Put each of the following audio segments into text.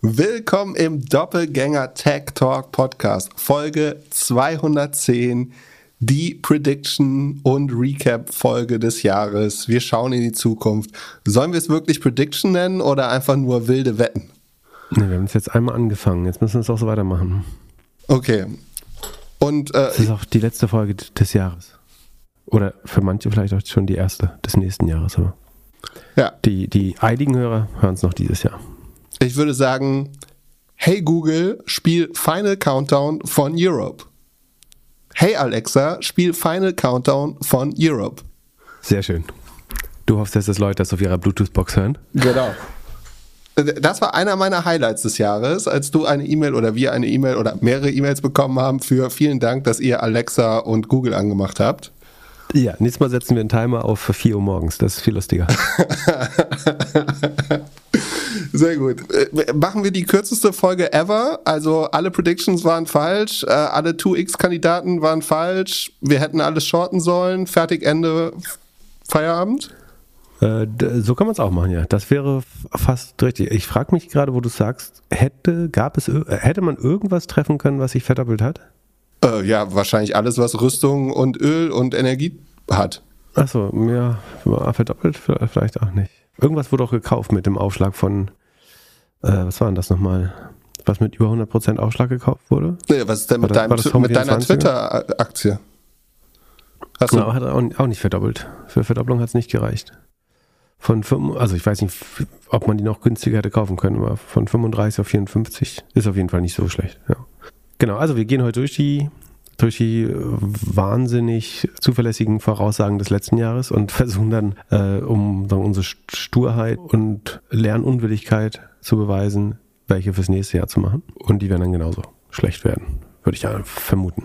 Willkommen im Doppelgänger Tech Talk Podcast, Folge 210, die Prediction und Recap Folge des Jahres. Wir schauen in die Zukunft. Sollen wir es wirklich Prediction nennen oder einfach nur wilde Wetten? Nee, wir haben es jetzt einmal angefangen, jetzt müssen wir es auch so weitermachen. Okay. Und äh, Das ist auch die letzte Folge des Jahres. Oder für manche vielleicht auch schon die erste des nächsten Jahres. Aber ja, die, die eiligen Hörer hören es noch dieses Jahr. Ich würde sagen, hey Google, spiel Final Countdown von Europe. Hey Alexa, spiel Final Countdown von Europe. Sehr schön. Du hoffst, dass das Leute das auf ihrer Bluetooth-Box hören? Genau. Das war einer meiner Highlights des Jahres, als du eine E-Mail oder wir eine E-Mail oder mehrere E-Mails bekommen haben für vielen Dank, dass ihr Alexa und Google angemacht habt. Ja, nächstes Mal setzen wir einen Timer auf 4 Uhr morgens. Das ist viel lustiger. Sehr gut. Äh, Machen wir die kürzeste Folge ever. Also alle Predictions waren falsch, äh, alle 2x-Kandidaten waren falsch. Wir hätten alles shorten sollen. Fertig, Ende, Feierabend. Äh, so kann man es auch machen, ja. Das wäre fast richtig. Ich frage mich gerade, wo du sagst, hätte, gab es, hätte man irgendwas treffen können, was sich verdoppelt hat? Äh, ja, wahrscheinlich alles, was Rüstung und Öl und Energie hat. Achso, ja, verdoppelt vielleicht auch nicht. Irgendwas wurde auch gekauft mit dem Aufschlag von, äh, was war denn das nochmal? Was mit über 100% Aufschlag gekauft wurde? Nee, was ist denn mit, das- deinem, mit deiner 24er? Twitter-Aktie? Hast Genau, hat auch, auch nicht verdoppelt. Für Verdopplung hat es nicht gereicht. Von fünf, also ich weiß nicht, ob man die noch günstiger hätte kaufen können, aber von 35 auf 54 ist auf jeden Fall nicht so schlecht. Ja. Genau, also wir gehen heute durch die, durch die äh, wahnsinnig zuverlässigen Voraussagen des letzten Jahres und versuchen dann, äh, um dann unsere St- Sturheit und Lernunwilligkeit zu beweisen, welche fürs nächste Jahr zu machen. Und die werden dann genauso schlecht werden, würde ich ja vermuten.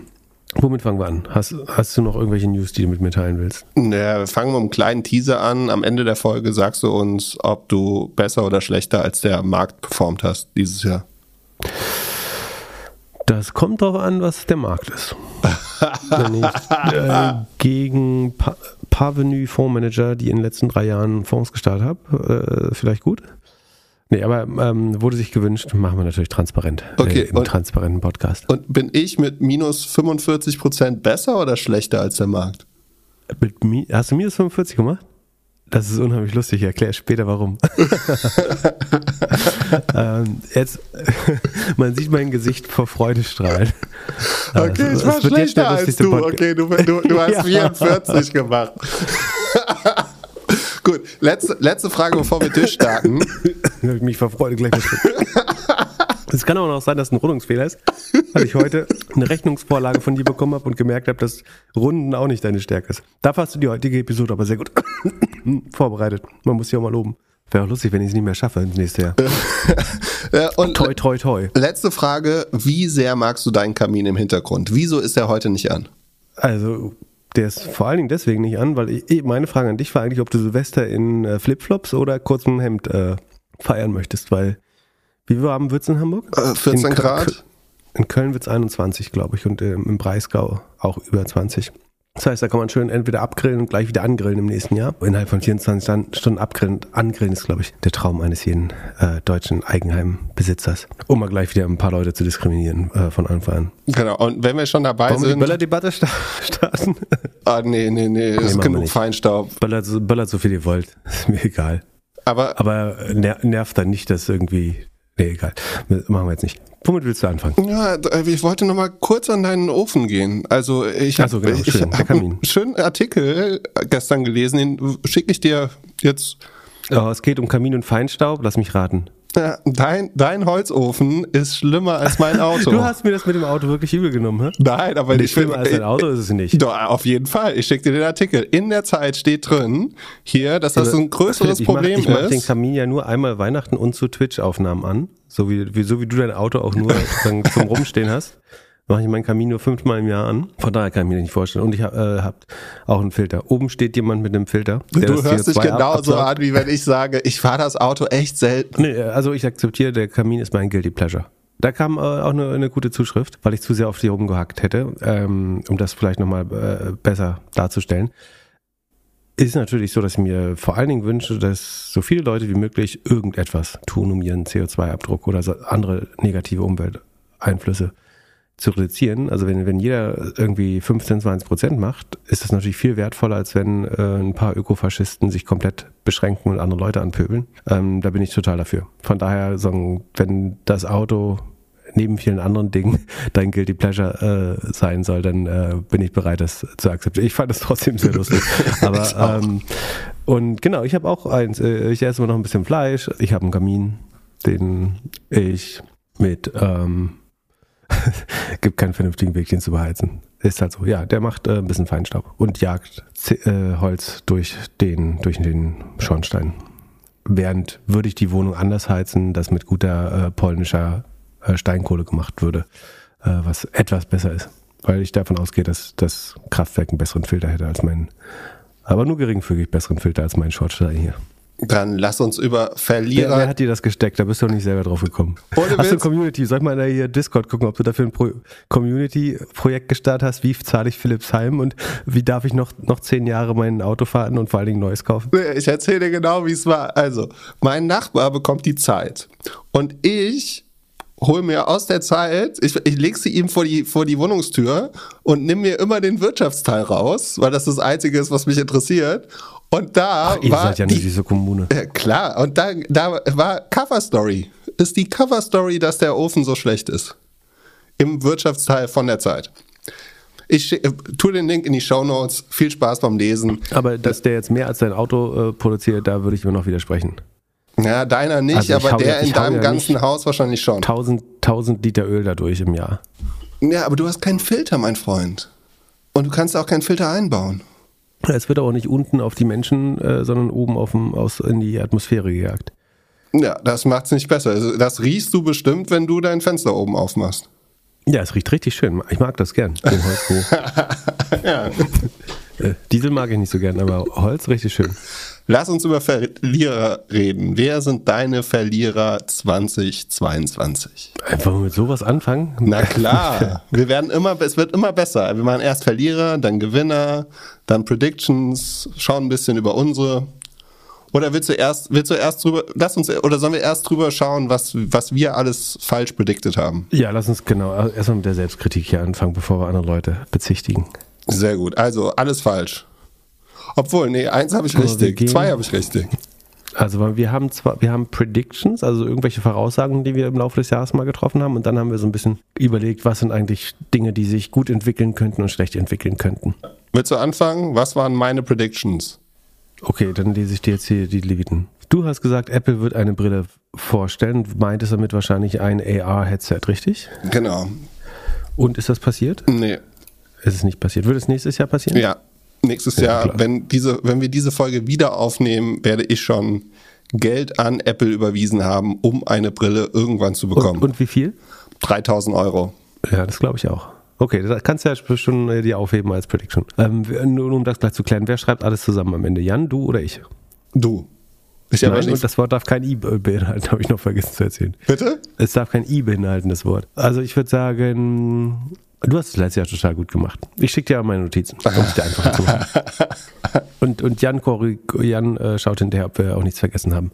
Womit fangen wir an? Hast, hast du noch irgendwelche News, die du mit mir teilen willst? Ja, wir fangen mit einem kleinen Teaser an. Am Ende der Folge sagst du uns, ob du besser oder schlechter als der Markt performt hast dieses Jahr. Das kommt darauf an, was der Markt ist. Wenn ich äh, gegen pa Parvenu Fondsmanager, die in den letzten drei Jahren Fonds gestartet habe, äh, vielleicht gut. Nee, aber ähm, wurde sich gewünscht, machen wir natürlich transparent. Okay, äh, Im und- transparenten Podcast. Und bin ich mit minus 45 Prozent besser oder schlechter als der Markt? Mit, Mi- hast du minus 45 gemacht? Das ist unheimlich lustig, ich erkläre später warum. ähm, jetzt, man sieht mein Gesicht vor Freude strahlen. Okay, Also, ich war schlechter als du. Podca- Okay, du, du, du hast Ja. 44 gemacht. Gut, letzte, letzte Frage, bevor wir durchstarten. Ich mich vor Freude gleich. Es kann auch noch sein, dass es ein Rundungsfehler ist, weil ich heute eine Rechnungsvorlage von dir bekommen habe und gemerkt habe, dass Runden auch nicht deine Stärke ist. Dafür hast du die heutige Episode aber sehr gut vorbereitet. Man muss sie auch mal loben. Wäre auch lustig, wenn ich es nicht mehr schaffe ins nächste Jahr. Äh, und Toi, toi, toi. letzte Frage, wie sehr magst du deinen Kamin im Hintergrund? Wieso ist er heute nicht an? Also, der ist vor allen Dingen deswegen nicht an, weil ich, meine Frage an dich war eigentlich, ob du Silvester in äh, Flipflops oder kurzem Hemd äh, feiern möchtest, weil wie warm wird es in Hamburg? Äh, 14 in Grad? In Köln wird es 21, glaube ich, und ähm, im Breisgau auch über 20. Das heißt, da kann man schön entweder abgrillen und gleich wieder angrillen im nächsten Jahr. Innerhalb von 24 Stunden- abgrillen. Angrillen ist, glaube ich, der Traum eines jeden äh, deutschen Eigenheimbesitzers. Um mal gleich wieder ein paar Leute zu diskriminieren äh, von Anfang an. Genau, und wenn wir schon dabei Wollen wir die sind. Böllerdebatte sta starten? Ah, nee, nee, nee, das ist genug. Feinstaub. böllert, so- böllert so viel ihr wollt. Ist mir egal. Aber Aber ner nervt dann nicht, dass irgendwie. Nee, egal. Machen wir jetzt nicht. Womit willst du anfangen? Ja, d- ich wollte noch mal kurz an deinen Ofen gehen. Also ich so, habe genau, ich schön, hab einen schönen Artikel gestern gelesen, den schicke ich dir jetzt. Oh, es geht um Kamin und Feinstaub. Lass mich raten. Dein, dein Holzofen ist schlimmer als mein Auto. Du hast mir das mit dem Auto wirklich übel genommen, hä? Nein, aber Nee, ich schlimmer als dein Auto ist es nicht. Doch, auf jeden Fall. Ich schicke dir den Artikel. In der Zeit steht drin, hier, dass das ein größeres Philipp, Problem ich mach, Ich mache den ist. Kamin ja nur einmal Weihnachten und zu Twitch-Aufnahmen an. So wie, wie, so wie du dein Auto auch nur zum Rumstehen hast. Mache ich meinen Kamin nur fünfmal im Jahr an. Von daher kann ich mir das nicht vorstellen. Und ich habe äh, hab auch einen Filter. Oben steht jemand mit einem Filter. Du hörst dich CO2 genauso absaugt. an, wie wenn ich sage, ich fahre das Auto echt selten. Nee, also ich akzeptiere, der Kamin ist mein Guilty Pleasure. Da kam äh, auch eine, eine gute Zuschrift, weil ich zu sehr auf die rumgehackt hätte, ähm, um das vielleicht nochmal äh, besser darzustellen. ist natürlich so, dass ich mir vor allen Dingen wünsche, dass so viele Leute wie möglich irgendetwas tun, um ihren CO2-Abdruck oder andere negative Umwelteinflüsse zu reduzieren. Also wenn, wenn jeder irgendwie 15, 20 Prozent macht, ist das natürlich viel wertvoller, als wenn äh, ein paar Ökofaschisten sich komplett beschränken und andere Leute anpöbeln. Ähm, da bin ich total dafür. Von daher, sagen, wenn das Auto neben vielen anderen Dingen dein Guilty Pleasure äh, sein soll, dann äh, bin ich bereit, das zu akzeptieren. Ich fand das trotzdem sehr lustig. Aber ähm, und genau, ich habe auch eins. Äh, ich esse immer noch ein bisschen Fleisch. Ich habe einen Kamin, den ich mit ähm, gibt keinen vernünftigen Weg, den zu beheizen. Ist halt so. Ja, der macht äh, ein bisschen Feinstaub und jagt äh, Holz durch den, durch den Schornstein. Während würde ich die Wohnung anders heizen, das mit guter äh, polnischer äh, Steinkohle gemacht würde, äh, was etwas besser ist. Weil ich davon ausgehe, dass das Kraftwerk einen besseren Filter hätte als mein, aber nur geringfügig besseren Filter als mein Shortstein hier. Dann lass uns über Verlierer. Wer, wer, hat dir das gesteckt? Da bist du doch nicht selber drauf gekommen. Ohne hast du Community? Soll ich mal hier Discord gucken, ob du dafür ein Pro Community-Projekt gestartet hast? Wie zahle ich Philips Heim und wie darf ich noch, noch zehn Jahre mein Auto fahren und vor allen Dingen Neues kaufen? Ich erzähle dir genau, wie es war. Also, mein Nachbar bekommt die Zeit und ich hol mir aus der Zeit, ich, ich lege sie ihm vor die, vor die Wohnungstür und nimm mir immer den Wirtschaftsteil raus, weil das das Einzige ist, was mich interessiert. Und da Ach, ihr war seid ja die, nicht diese Kommune. Ja, klar, und da, da war Cover Story. Ist die Cover Story, dass der Ofen so schlecht ist. Im Wirtschaftsteil von der Zeit. Ich äh, tue den Link in die Show Notes. Viel Spaß beim Lesen. Aber dass der jetzt mehr als dein Auto äh, produziert, da würde ich mir noch widersprechen. Ja, deiner nicht, also aber der ja, in deinem ja ganzen Haus wahrscheinlich schon. 1000, 1000 Liter Öl dadurch im Jahr. Ja, aber du hast keinen Filter, mein Freund. Und du kannst auch keinen Filter einbauen. Es wird auch nicht unten auf die Menschen, äh, sondern oben auf dem, aus, in die Atmosphäre gejagt. Ja, das macht es nicht besser. Also, das riechst du bestimmt, wenn du dein Fenster oben aufmachst. Ja, es riecht richtig schön. Ich mag das gern, den Holzgeruch. ja. Äh, Diesel mag ich nicht so gern, aber Holz richtig schön. Lass uns über Verlierer reden. Wer sind deine Verlierer 2022? Einfach mit sowas anfangen? Na klar. Wir werden immer, es wird immer besser. Wir machen erst Verlierer, dann Gewinner, dann Predictions, schauen ein bisschen über unsere. Oder willst du erst, willst du erst drüber, lass uns, oder sollen wir erst drüber schauen, was, was wir alles falsch prediktet haben? Ja, lass uns genau erstmal mit der Selbstkritik hier anfangen, bevor wir andere Leute bezichtigen. Sehr gut. Also, alles falsch. Obwohl, nee, eins habe ich richtig, zwei habe ich richtig. Also wir haben zwar, wir haben Predictions, also irgendwelche Voraussagen, die wir im Laufe des Jahres mal getroffen haben, und dann haben wir so ein bisschen überlegt, was sind eigentlich Dinge, die sich gut entwickeln könnten und schlecht entwickeln könnten. Willst du anfangen? Was waren meine Predictions? Okay, dann lese ich dir jetzt hier die Leviten. Du hast gesagt, Apple wird eine Brille vorstellen, meintest damit wahrscheinlich ein AR-Headset, richtig? Genau. Und ist das passiert? Nee. Ist es nicht passiert? Wird es nächstes Jahr passieren? Ja, nächstes ja, Jahr, wenn, diese, wenn wir diese Folge wieder aufnehmen, werde ich schon Geld an Apple überwiesen haben, um eine Brille irgendwann zu bekommen. Und, und wie viel? 3000 Euro. Ja, das glaube ich auch. Okay, das kannst du ja schon äh, dir aufheben als Prediction. Ähm, nur um das gleich zu klären, wer schreibt alles zusammen am Ende? Jan, du oder ich? Du. Ich Nein, und das Wort darf kein I beinhalten, habe ich noch vergessen zu erzählen. Bitte? Es darf kein I beinhalten, das Wort. Also ich würde sagen, Du hast es letztes Jahr total gut gemacht. Ich schicke dir meine Notizen, um es dir einfach zu machen. Und, und Jan, Jan äh, schaut hinterher, ob wir auch nichts vergessen haben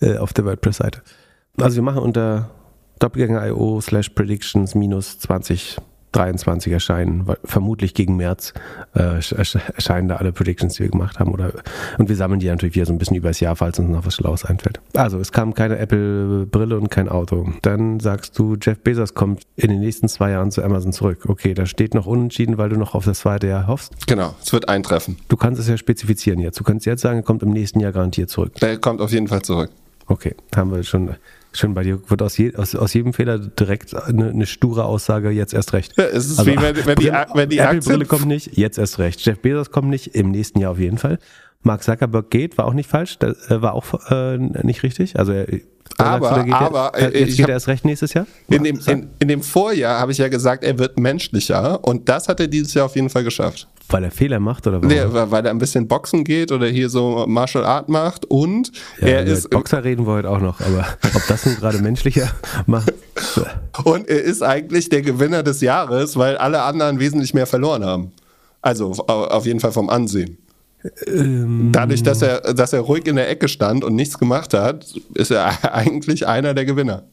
äh, auf der WordPress-Seite. Also wir machen unter doppelgänger.io slash predictions minus 20 23 erscheinen, vermutlich gegen März äh, erscheinen da alle Predictions, die wir gemacht haben. Oder, und wir sammeln die natürlich wieder so ein bisschen übers Jahr, falls uns noch was Schlaues einfällt. Also, es kam keine Apple-Brille und kein Auto. Dann sagst du, Jeff Bezos kommt in den nächsten zwei Jahren zu Amazon zurück. Okay, da steht noch unentschieden, weil du noch auf das zweite Jahr hoffst. Genau, es wird eintreffen. Du kannst es ja spezifizieren jetzt. Du kannst jetzt sagen, er kommt im nächsten Jahr garantiert zurück. Er kommt auf jeden Fall zurück. Okay, haben wir schon Schön bei dir wird aus, je, aus, aus jedem Fehler direkt eine, eine, sture Aussage, jetzt erst recht. Ja, es ist also, wie wenn, wenn die, wenn die Apple-Brille kommt nicht, jetzt erst recht. Jeff Bezos kommt nicht, im nächsten Jahr auf jeden Fall. Mark Zuckerberg geht, war auch nicht falsch, äh, war auch äh, nicht richtig. Also er, aber, du, geht aber er, jetzt geht er erst recht nächstes Jahr? In dem, in, in dem Vorjahr habe ich ja gesagt, er wird menschlicher und das hat er dieses Jahr auf jeden Fall geschafft. Weil er Fehler macht oder warum? Nee, weil er ein bisschen Boxen geht oder hier so Martial Art macht und ja, er ist. Boxer reden wir heute auch noch, aber ob das nun gerade menschlicher macht. und er ist eigentlich der Gewinner des Jahres, weil alle anderen wesentlich mehr verloren haben. Also auf jeden Fall vom Ansehen. Ähm, Dadurch, dass er, dass er ruhig in der Ecke stand und nichts gemacht hat, ist er eigentlich einer der Gewinner.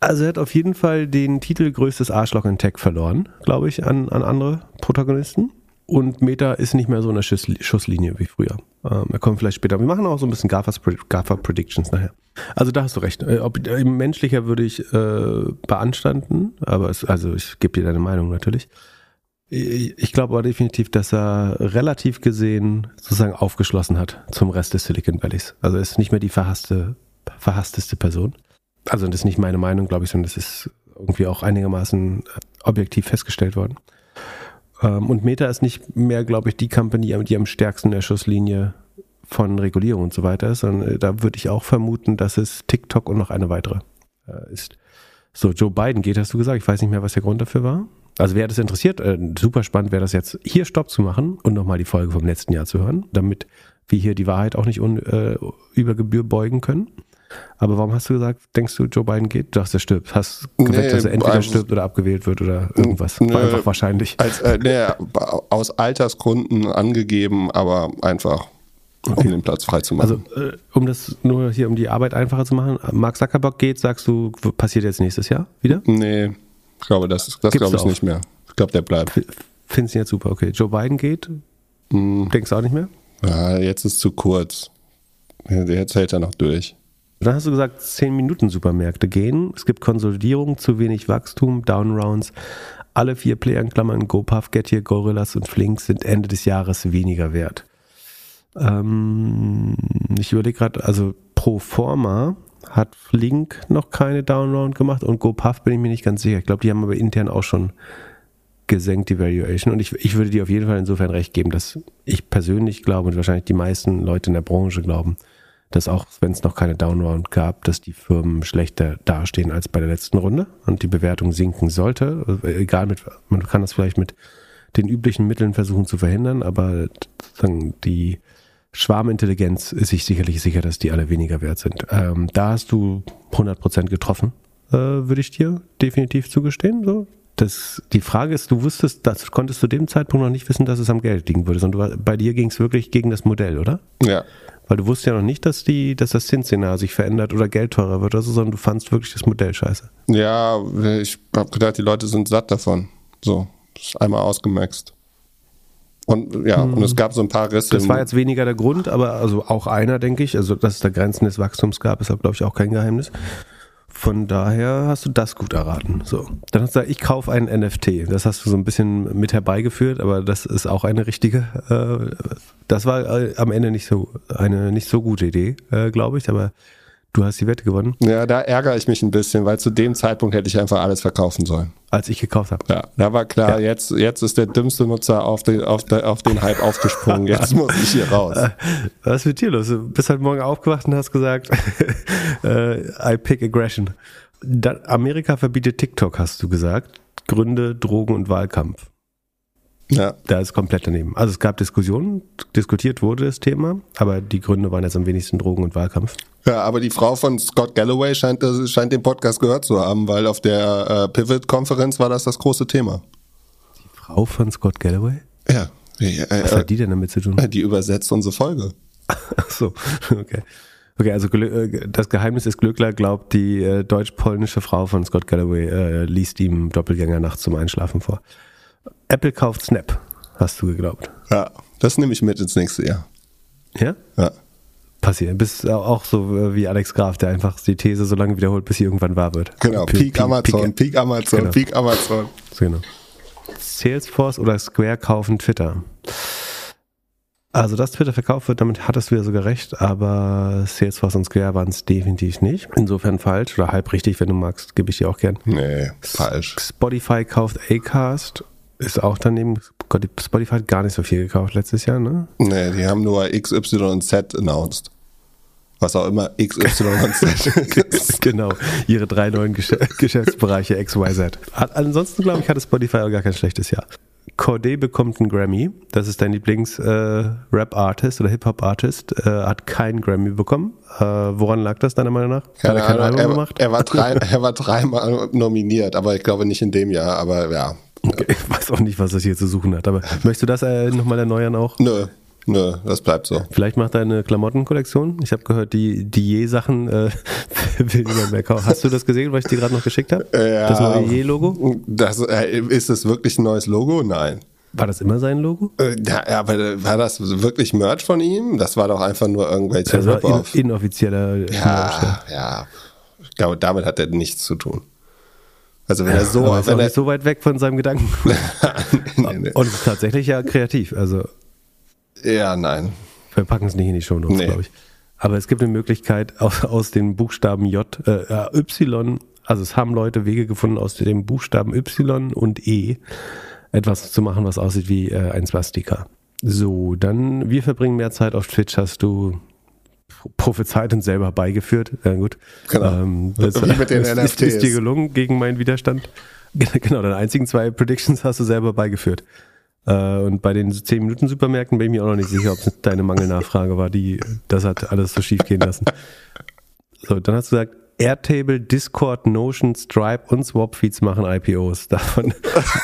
Also er hat auf jeden Fall den Titel größtes Arschloch in Tech verloren, glaube ich, an, an andere Protagonisten. Und Meta ist nicht mehr so eine Schuss, Schusslinie wie früher. Ähm, er kommt vielleicht später. Wir machen auch so ein bisschen GAFA Predictions nachher. Also da hast du recht. Äh, ob, äh, menschlicher würde ich äh, beanstanden, aber es, also ich gebe dir deine Meinung natürlich. Ich, ich glaube aber definitiv, dass er relativ gesehen sozusagen aufgeschlossen hat zum Rest des Silicon Valleys. Also er ist nicht mehr die verhasste, verhassteste Person. Also das ist nicht meine Meinung, glaube ich, sondern das ist irgendwie auch einigermaßen objektiv festgestellt worden. Ähm, und Meta ist nicht mehr, glaube ich, die Company, die am stärksten in der Schusslinie von Regulierung und so weiter ist, sondern äh, da würde ich auch vermuten, dass es TikTok und noch eine weitere äh, ist. So, Joe Biden geht, hast du gesagt. Ich weiß nicht mehr, was der Grund dafür war. Also wer das interessiert, äh, super spannend wäre das jetzt hier Stopp zu machen und nochmal die Folge vom letzten Jahr zu hören, damit wir hier die Wahrheit auch nicht un, äh, über Gebühr beugen können. Aber warum hast du gesagt, denkst du, Joe Biden geht? Du dachtest, er stirbt. Hast gewettet, nee, dass er entweder also, stirbt oder abgewählt wird oder irgendwas. War einfach wahrscheinlich. Als, äh, nee, aus Altersgründen angegeben, aber einfach okay. um den Platz frei zu machen. Also, äh, um das nur hier, um die Arbeit einfacher zu machen, Mark Zuckerberg geht, sagst du, passiert jetzt nächstes Jahr wieder? Nee, ich glaube, das, das glaube ich nicht mehr. Ich glaube, der bleibt. Findest du jetzt super, okay. Joe Biden geht? Hm. Denkst du auch nicht mehr? Ja, jetzt ist zu kurz. Jetzt hält er noch durch. Dann hast du gesagt, 10 Minuten Supermärkte gehen. Es gibt Konsolidierung, zu wenig Wachstum, Downrounds. Alle vier Player in Klammern, GoPuff, Getir, Gorillas und Flink sind Ende des Jahres weniger wert. Ähm, ich überlege gerade, also pro forma hat Flink noch keine Downround gemacht und GoPuff bin ich mir nicht ganz sicher. Ich glaube, die haben aber intern auch schon gesenkt, die Valuation. Und ich, ich würde dir auf jeden Fall insofern recht geben, dass ich persönlich glaube und wahrscheinlich die meisten Leute in der Branche glauben, dass auch wenn es noch keine Downround gab, dass die Firmen schlechter dastehen als bei der letzten Runde und die Bewertung sinken sollte. Egal mit, man kann das vielleicht mit den üblichen Mitteln versuchen zu verhindern, aber die Schwarmintelligenz ist sich sicherlich sicher, dass die alle weniger wert sind. Ähm, da hast du 100% getroffen, äh, würde ich dir definitiv zugestehen. So. Das, die Frage ist, du wusstest, das konntest zu dem Zeitpunkt noch nicht wissen, dass es am Geld liegen würde, sondern du, bei dir ging es wirklich gegen das Modell, oder? Ja. Weil du wusstest ja noch nicht, dass, die, dass das Zinsszenario sich verändert oder Geld teurer wird, also, sondern du fandst wirklich das Modell scheiße. Ja, ich habe gedacht, die Leute sind satt davon. So, ist einmal ausgemaxt. Und ja, hm. und es gab so ein paar Risse. Das war jetzt weniger der Grund, aber also auch einer, denke ich. Also, dass es da Grenzen des Wachstums gab, ist, glaube ich, auch kein Geheimnis. Von daher hast du das gut erraten. So. Dann hast du gesagt, ich kaufe einen NFT. Das hast du so ein bisschen mit herbeigeführt, aber das ist auch eine richtige. Äh, das war äh, am Ende nicht so eine nicht so gute Idee, äh, glaube ich, aber du hast die Wette gewonnen. Ja, da ärgere ich mich ein bisschen, weil zu dem Zeitpunkt hätte ich einfach alles verkaufen sollen. Als ich gekauft habe. Ja, da war klar, ja. jetzt, jetzt ist der dümmste Nutzer auf den, auf, der, auf den Hype aufgesprungen. Jetzt muss ich hier raus. Was ist mit dir los? Du bist heute Morgen aufgewacht und hast gesagt, äh, I pick aggression. Amerika verbietet TikTok, hast du gesagt. Gründe, Drogen und Wahlkampf. Ja. Da ist komplett daneben. Also es gab Diskussionen, diskutiert wurde das Thema, aber die Gründe waren jetzt am wenigsten Drogen und Wahlkampf. Ja, aber die Frau von Scott Galloway scheint, scheint den Podcast gehört zu haben, weil auf der äh, Pivot-Konferenz war das das große Thema. Die Frau von Scott Galloway? Ja. Äh, Was hat die denn damit zu tun? Die übersetzt unsere Folge. Ach so, okay. Okay, also äh, das Geheimnis ist Glückler glaubt, die äh, deutsch-polnische Frau von Scott Galloway äh, liest ihm Doppelgänger nachts zum Einschlafen vor. Apple kauft Snap, hast du geglaubt. Ja, das nehme ich mit ins nächste Jahr. Ja? Ja. Passiert. Bist auch so äh, wie Alex Graf, der einfach die These so lange wiederholt, bis sie irgendwann wahr wird. Genau, Peak, Peak Amazon, Peak, Peak Amazon, genau. Peak Amazon. Genau. Salesforce oder Square kaufen Twitter. Also, dass Twitter verkauft wird, damit hattest du ja sogar recht, aber Salesforce und Square waren es definitiv nicht. Insofern falsch oder halb richtig, wenn du magst, gebe ich dir auch gern. Nee, falsch. Spotify kauft Acast ist auch daneben, Spotify hat gar nicht so viel gekauft letztes Jahr, ne? Nee, die haben nur XY und Z announced. Was auch immer XY und Z genau, ihre drei neuen Gesch Geschäftsbereiche XYZ. Ansonsten, glaube ich, hatte Spotify auch gar kein schlechtes Jahr. Corday bekommt einen Grammy. Das ist dein Lieblings-Rap-Artist äh, oder Hip-Hop-Artist. Äh, hat keinen Grammy bekommen. Äh, woran lag das deiner Meinung nach? Keine Ahnung, er, er, war drei, er war dreimal nominiert, aber ich glaube nicht in dem Jahr. Aber ja, Okay, ich weiß auch nicht, was das hier zu suchen hat, aber möchtest du das äh, nochmal erneuern auch? Nö. Nö, das bleibt so. Vielleicht macht er eine Klamottenkollektion. Ich habe gehört, die Die-Sachen äh, will niemand mehr kaufen. Hast du das gesehen, was ich dir gerade noch geschickt habe? Ja, das neue Je-Logo? Das, äh, ist es wirklich ein neues Logo? Nein. War das immer sein Logo? Äh, ja, aber war das wirklich Merch von ihm? Das war doch einfach nur irgendwelche Das war in, inoffizieller Merch, Ja, ja. Ich glaube, damit hat er nichts zu tun. Also wenn er so, Aber ist wenn er, so weit weg von seinem Gedanken. nee, nee. Und ist tatsächlich ja kreativ. Also ja, nein. wir packen es nicht in die Show Notes, Nee. glaube ich. Aber es gibt eine Möglichkeit aus, aus den Buchstaben J, äh, äh, Y, also es haben Leute Wege gefunden, aus dem Buchstaben Y und E etwas zu machen, was aussieht wie äh, ein Swastika. So, dann, wir verbringen mehr Zeit auf Twitch, hast du prophezeit und selber beigeführt. Ja, gut. Genau. Ähm, das Wie mit den ist, ist, ist dir NFTs. gelungen gegen meinen Widerstand. Genau, deine einzigen zwei Predictions hast du selber beigeführt. Äh, und bei den 10 Minuten Supermärkten bin ich mir auch noch nicht sicher, ob es deine Mangelnachfrage war, die das hat alles so schief gehen lassen. So, dann hast du gesagt, Airtable, Discord, Notion, Stripe und Swapfeeds machen IPOs. Davon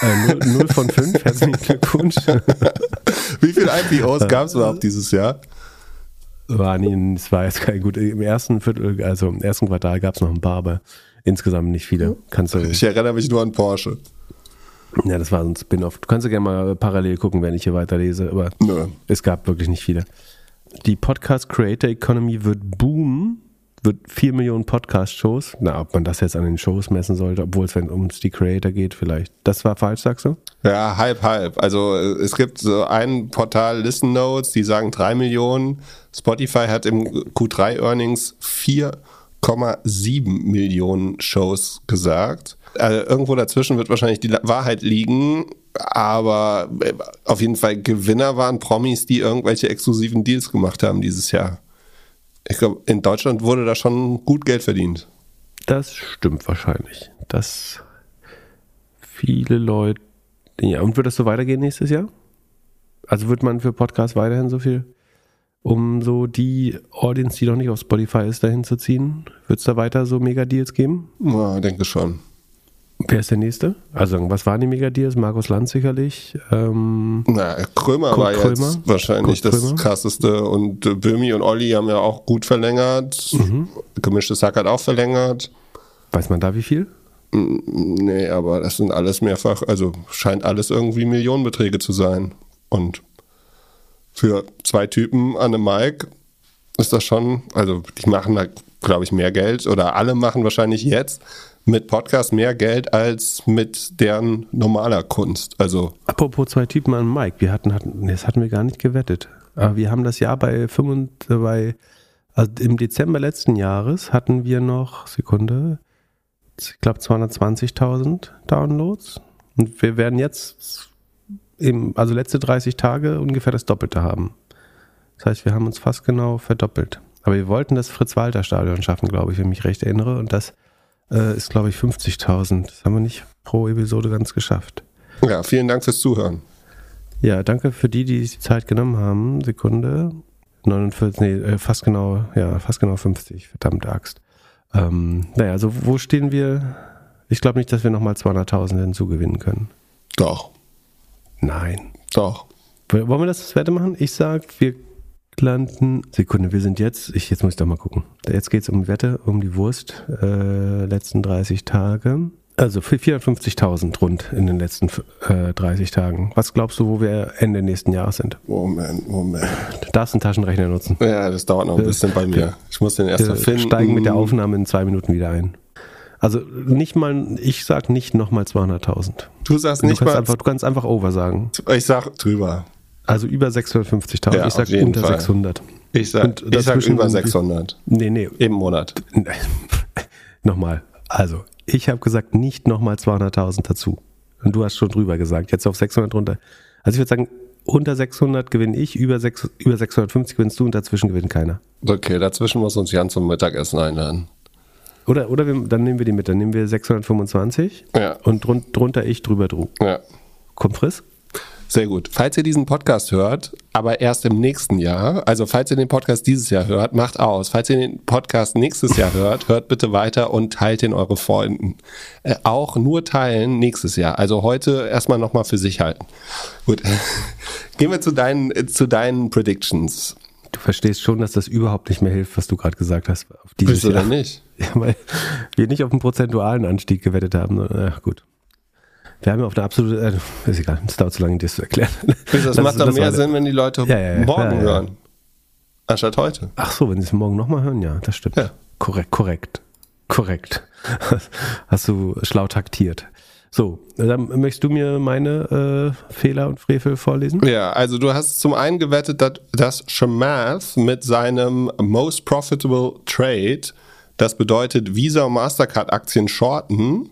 äh, 0, von 5. Herzlichen Glückwunsch. Wie viele IPOs gab es überhaupt dieses Jahr? War nie, es war jetzt kein gut. Im ersten Viertel, also im ersten Quartal gab es noch ein paar, aber insgesamt nicht viele. Kannst du, Ich erinnere mich nur an Porsche. ja, das war so ein Spin-off. Du kannst ja gerne mal parallel gucken, wenn ich hier weiterlese, aber Nö. es gab wirklich nicht viele. Die Podcast Creator Economy wird boomen, wird 4 Millionen Podcast-Shows. Na, ob man das jetzt an den Shows messen sollte, obwohl es, wenn um die Creator geht, vielleicht. Das war falsch, sagst du? Ja, halb, halb. Also äh, es gibt so ein Portal Listen Notes, die sagen 3 Millionen. Spotify hat im Q3 Earnings 4,7 Millionen Shows gesagt. Also irgendwo dazwischen wird wahrscheinlich die Wahrheit liegen, aber äh, auf jeden Fall Gewinner waren Promis, die irgendwelche exklusiven Deals gemacht haben dieses Jahr. Ich glaube, in Deutschland wurde da schon gut Geld verdient. Das stimmt wahrscheinlich. Dass viele Leute. Ja, und wird das so weitergehen nächstes Jahr? Also wird man für Podcasts weiterhin so viel, um so die Audience, die noch nicht auf Spotify ist, dahin zu ziehen? Wird es da weiter so Mega-Deals geben? Ja, denke schon. Wer ist der Nächste? Also, was waren die Mega-Deals? Markus Land sicherlich. Ähm, Na, Krömer Kurt war jetzt Krömer? wahrscheinlich Kurt das Krömer? krasseste und äh, Böhmi und Olli haben ja auch gut verlängert. Mhm. Gemischtes Hack hat auch verlängert. weiß man da wie viel? Nee, aber das sind alles mehrfach, also scheint alles irgendwie Millionenbeträge zu sein. Und für zwei Typen an einem Mic ist das schon, also die machen da, glaube ich, mehr Geld oder alle machen wahrscheinlich jetzt mit Podcast mehr Geld als mit deren normaler Kunst. Also Apropos zwei Typen an Mike, wir hatten, hatten das hatten wir gar nicht gewettet. Aber wir haben das Jahr bei 5, bei, also im Dezember letzten Jahres hatten wir noch, Sekunde, ich glaube 220.000 Downloads. Und wir werden jetzt, im, also letzte 30 Tage ungefähr das Doppelte haben. Das heißt, wir haben uns fast genau verdoppelt. Aber wir wollten das Fritz-Walter-Stadion schaffen, glaube ich, wenn ich mich recht erinnere. Und das äh, ist, glaube ich, 50.000. Das haben wir nicht pro Episode ganz geschafft. ja, vielen Dank fürs Zuhören. Ja, danke für die, die sich die Zeit genommen haben. Sekunde. 49, nee, äh, fast genau, ja, fast genau 50, verdammte Axt. Ähm, naja, also wo stehen wir? Ich glaube nicht, dass wir nochmal 200.000 hinzugewinnen können. Doch, Nein. doch. Wollen wir das als Wette machen? Ich sag, wir landen. Sekunde, wir sind jetzt. Ich, jetzt muss ich doch mal gucken. Jetzt geht es um die Wette, um die Wurst. Äh, letzten 30 Tage. Also für 450.000 rund in den letzten äh, 30 Tagen. Was glaubst du, wo wir Ende nächsten Jahres sind? Moment, Moment. Du darfst einen Taschenrechner nutzen. Ja, das dauert noch ein bisschen bei mir. Ich muss den erst Wir erfinden. steigen mit der Aufnahme in zwei Minuten wieder ein. Also nicht mal, ich sag nicht nochmal 200.000. Du sagst Du nicht mal. einfach, du kannst einfach over sagen. Ich sag drüber. Also über 650.000. Ja, ich sag auf jeden unter Fall. 600. Ich sag, Und ich sag dazwischen über irgendwie- 600 Nee, nee. im Monat. nochmal. Also, ich habe gesagt, nicht nochmal 200.000 dazu. Und du hast schon drüber gesagt. Jetzt auf 600 runter. Also ich würde sagen, unter 600 gewinne ich, über, 6, über 650 gewinnst du und dazwischen gewinnt keiner. Okay, dazwischen muss uns Jan zum Mittagessen einladen. Oder, oder wir, dann nehmen wir die mit. Dann nehmen wir 625 Ja, und drun, drunter ich, drüber du. ja. Kommt friss? Sehr gut. Falls ihr diesen Podcast hört, aber erst im nächsten Jahr, also falls ihr den Podcast dieses Jahr hört, macht aus. Falls ihr den Podcast nächstes Jahr hört, hört bitte weiter und teilt den eure Freunden. Äh, auch nur teilen nächstes Jahr. Also heute erstmal nochmal für sich halten. Gut. Gehen wir zu deinen, zu deinen Predictions. Du verstehst schon, dass das überhaupt nicht mehr hilft, was du gerade gesagt hast. Auf Bist du Jahr. nicht? Ja, weil wir nicht auf einen prozentualen Anstieg gewettet haben. Ach gut. Wir haben ja auf eine absolute, äh, ist egal, es dauert zu lange, dir das zu erklären. Das, das macht dann mehr Sinn, wenn die Leute ja, ja, morgen hören. Anstatt heute. Ach so, wenn sie es morgen nochmal hören, ja, das stimmt. Korrekt, korrekt. Korrekt. Hast du schlau taktiert. So, dann möchtest du mir meine äh, Fehler und Frevel vorlesen? Ja, also du hast zum einen gewettet, dass, dass Shamath mit seinem Most Profitable Trade, das bedeutet Visa und Mastercard Aktien shorten,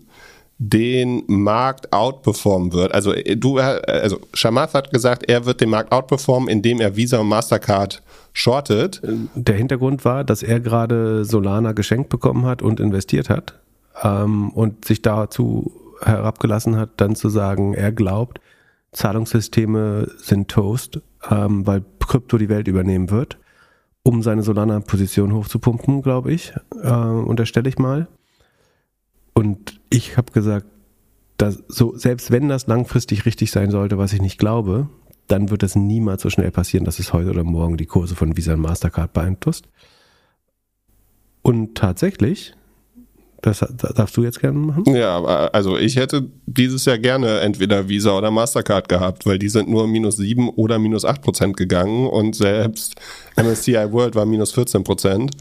den Markt outperformen wird. Also äh, du, äh, also Shamath hat gesagt, er wird den Markt outperformen, indem er Visa und Mastercard shortet. Der Hintergrund war, dass er gerade Solana geschenkt bekommen hat und investiert hat ähm, und sich dazu herabgelassen hat, dann zu sagen, er glaubt, Zahlungssysteme sind Toast, ähm, weil Krypto die Welt übernehmen wird, um seine Solana-Position hochzupumpen, glaube ich, äh, unterstelle ich mal. Und ich habe gesagt, dass so, selbst wenn das langfristig richtig sein sollte, was ich nicht glaube, dann wird es niemals so schnell passieren, dass es heute oder morgen die Kurse von Visa und Mastercard beeinflusst. Und tatsächlich das darfst du jetzt gerne machen? Ja, also ich hätte dieses Jahr gerne entweder Visa oder Mastercard gehabt, weil die sind nur minus 7 oder minus 8 Prozent gegangen und selbst MSCI World war minus 14 Prozent.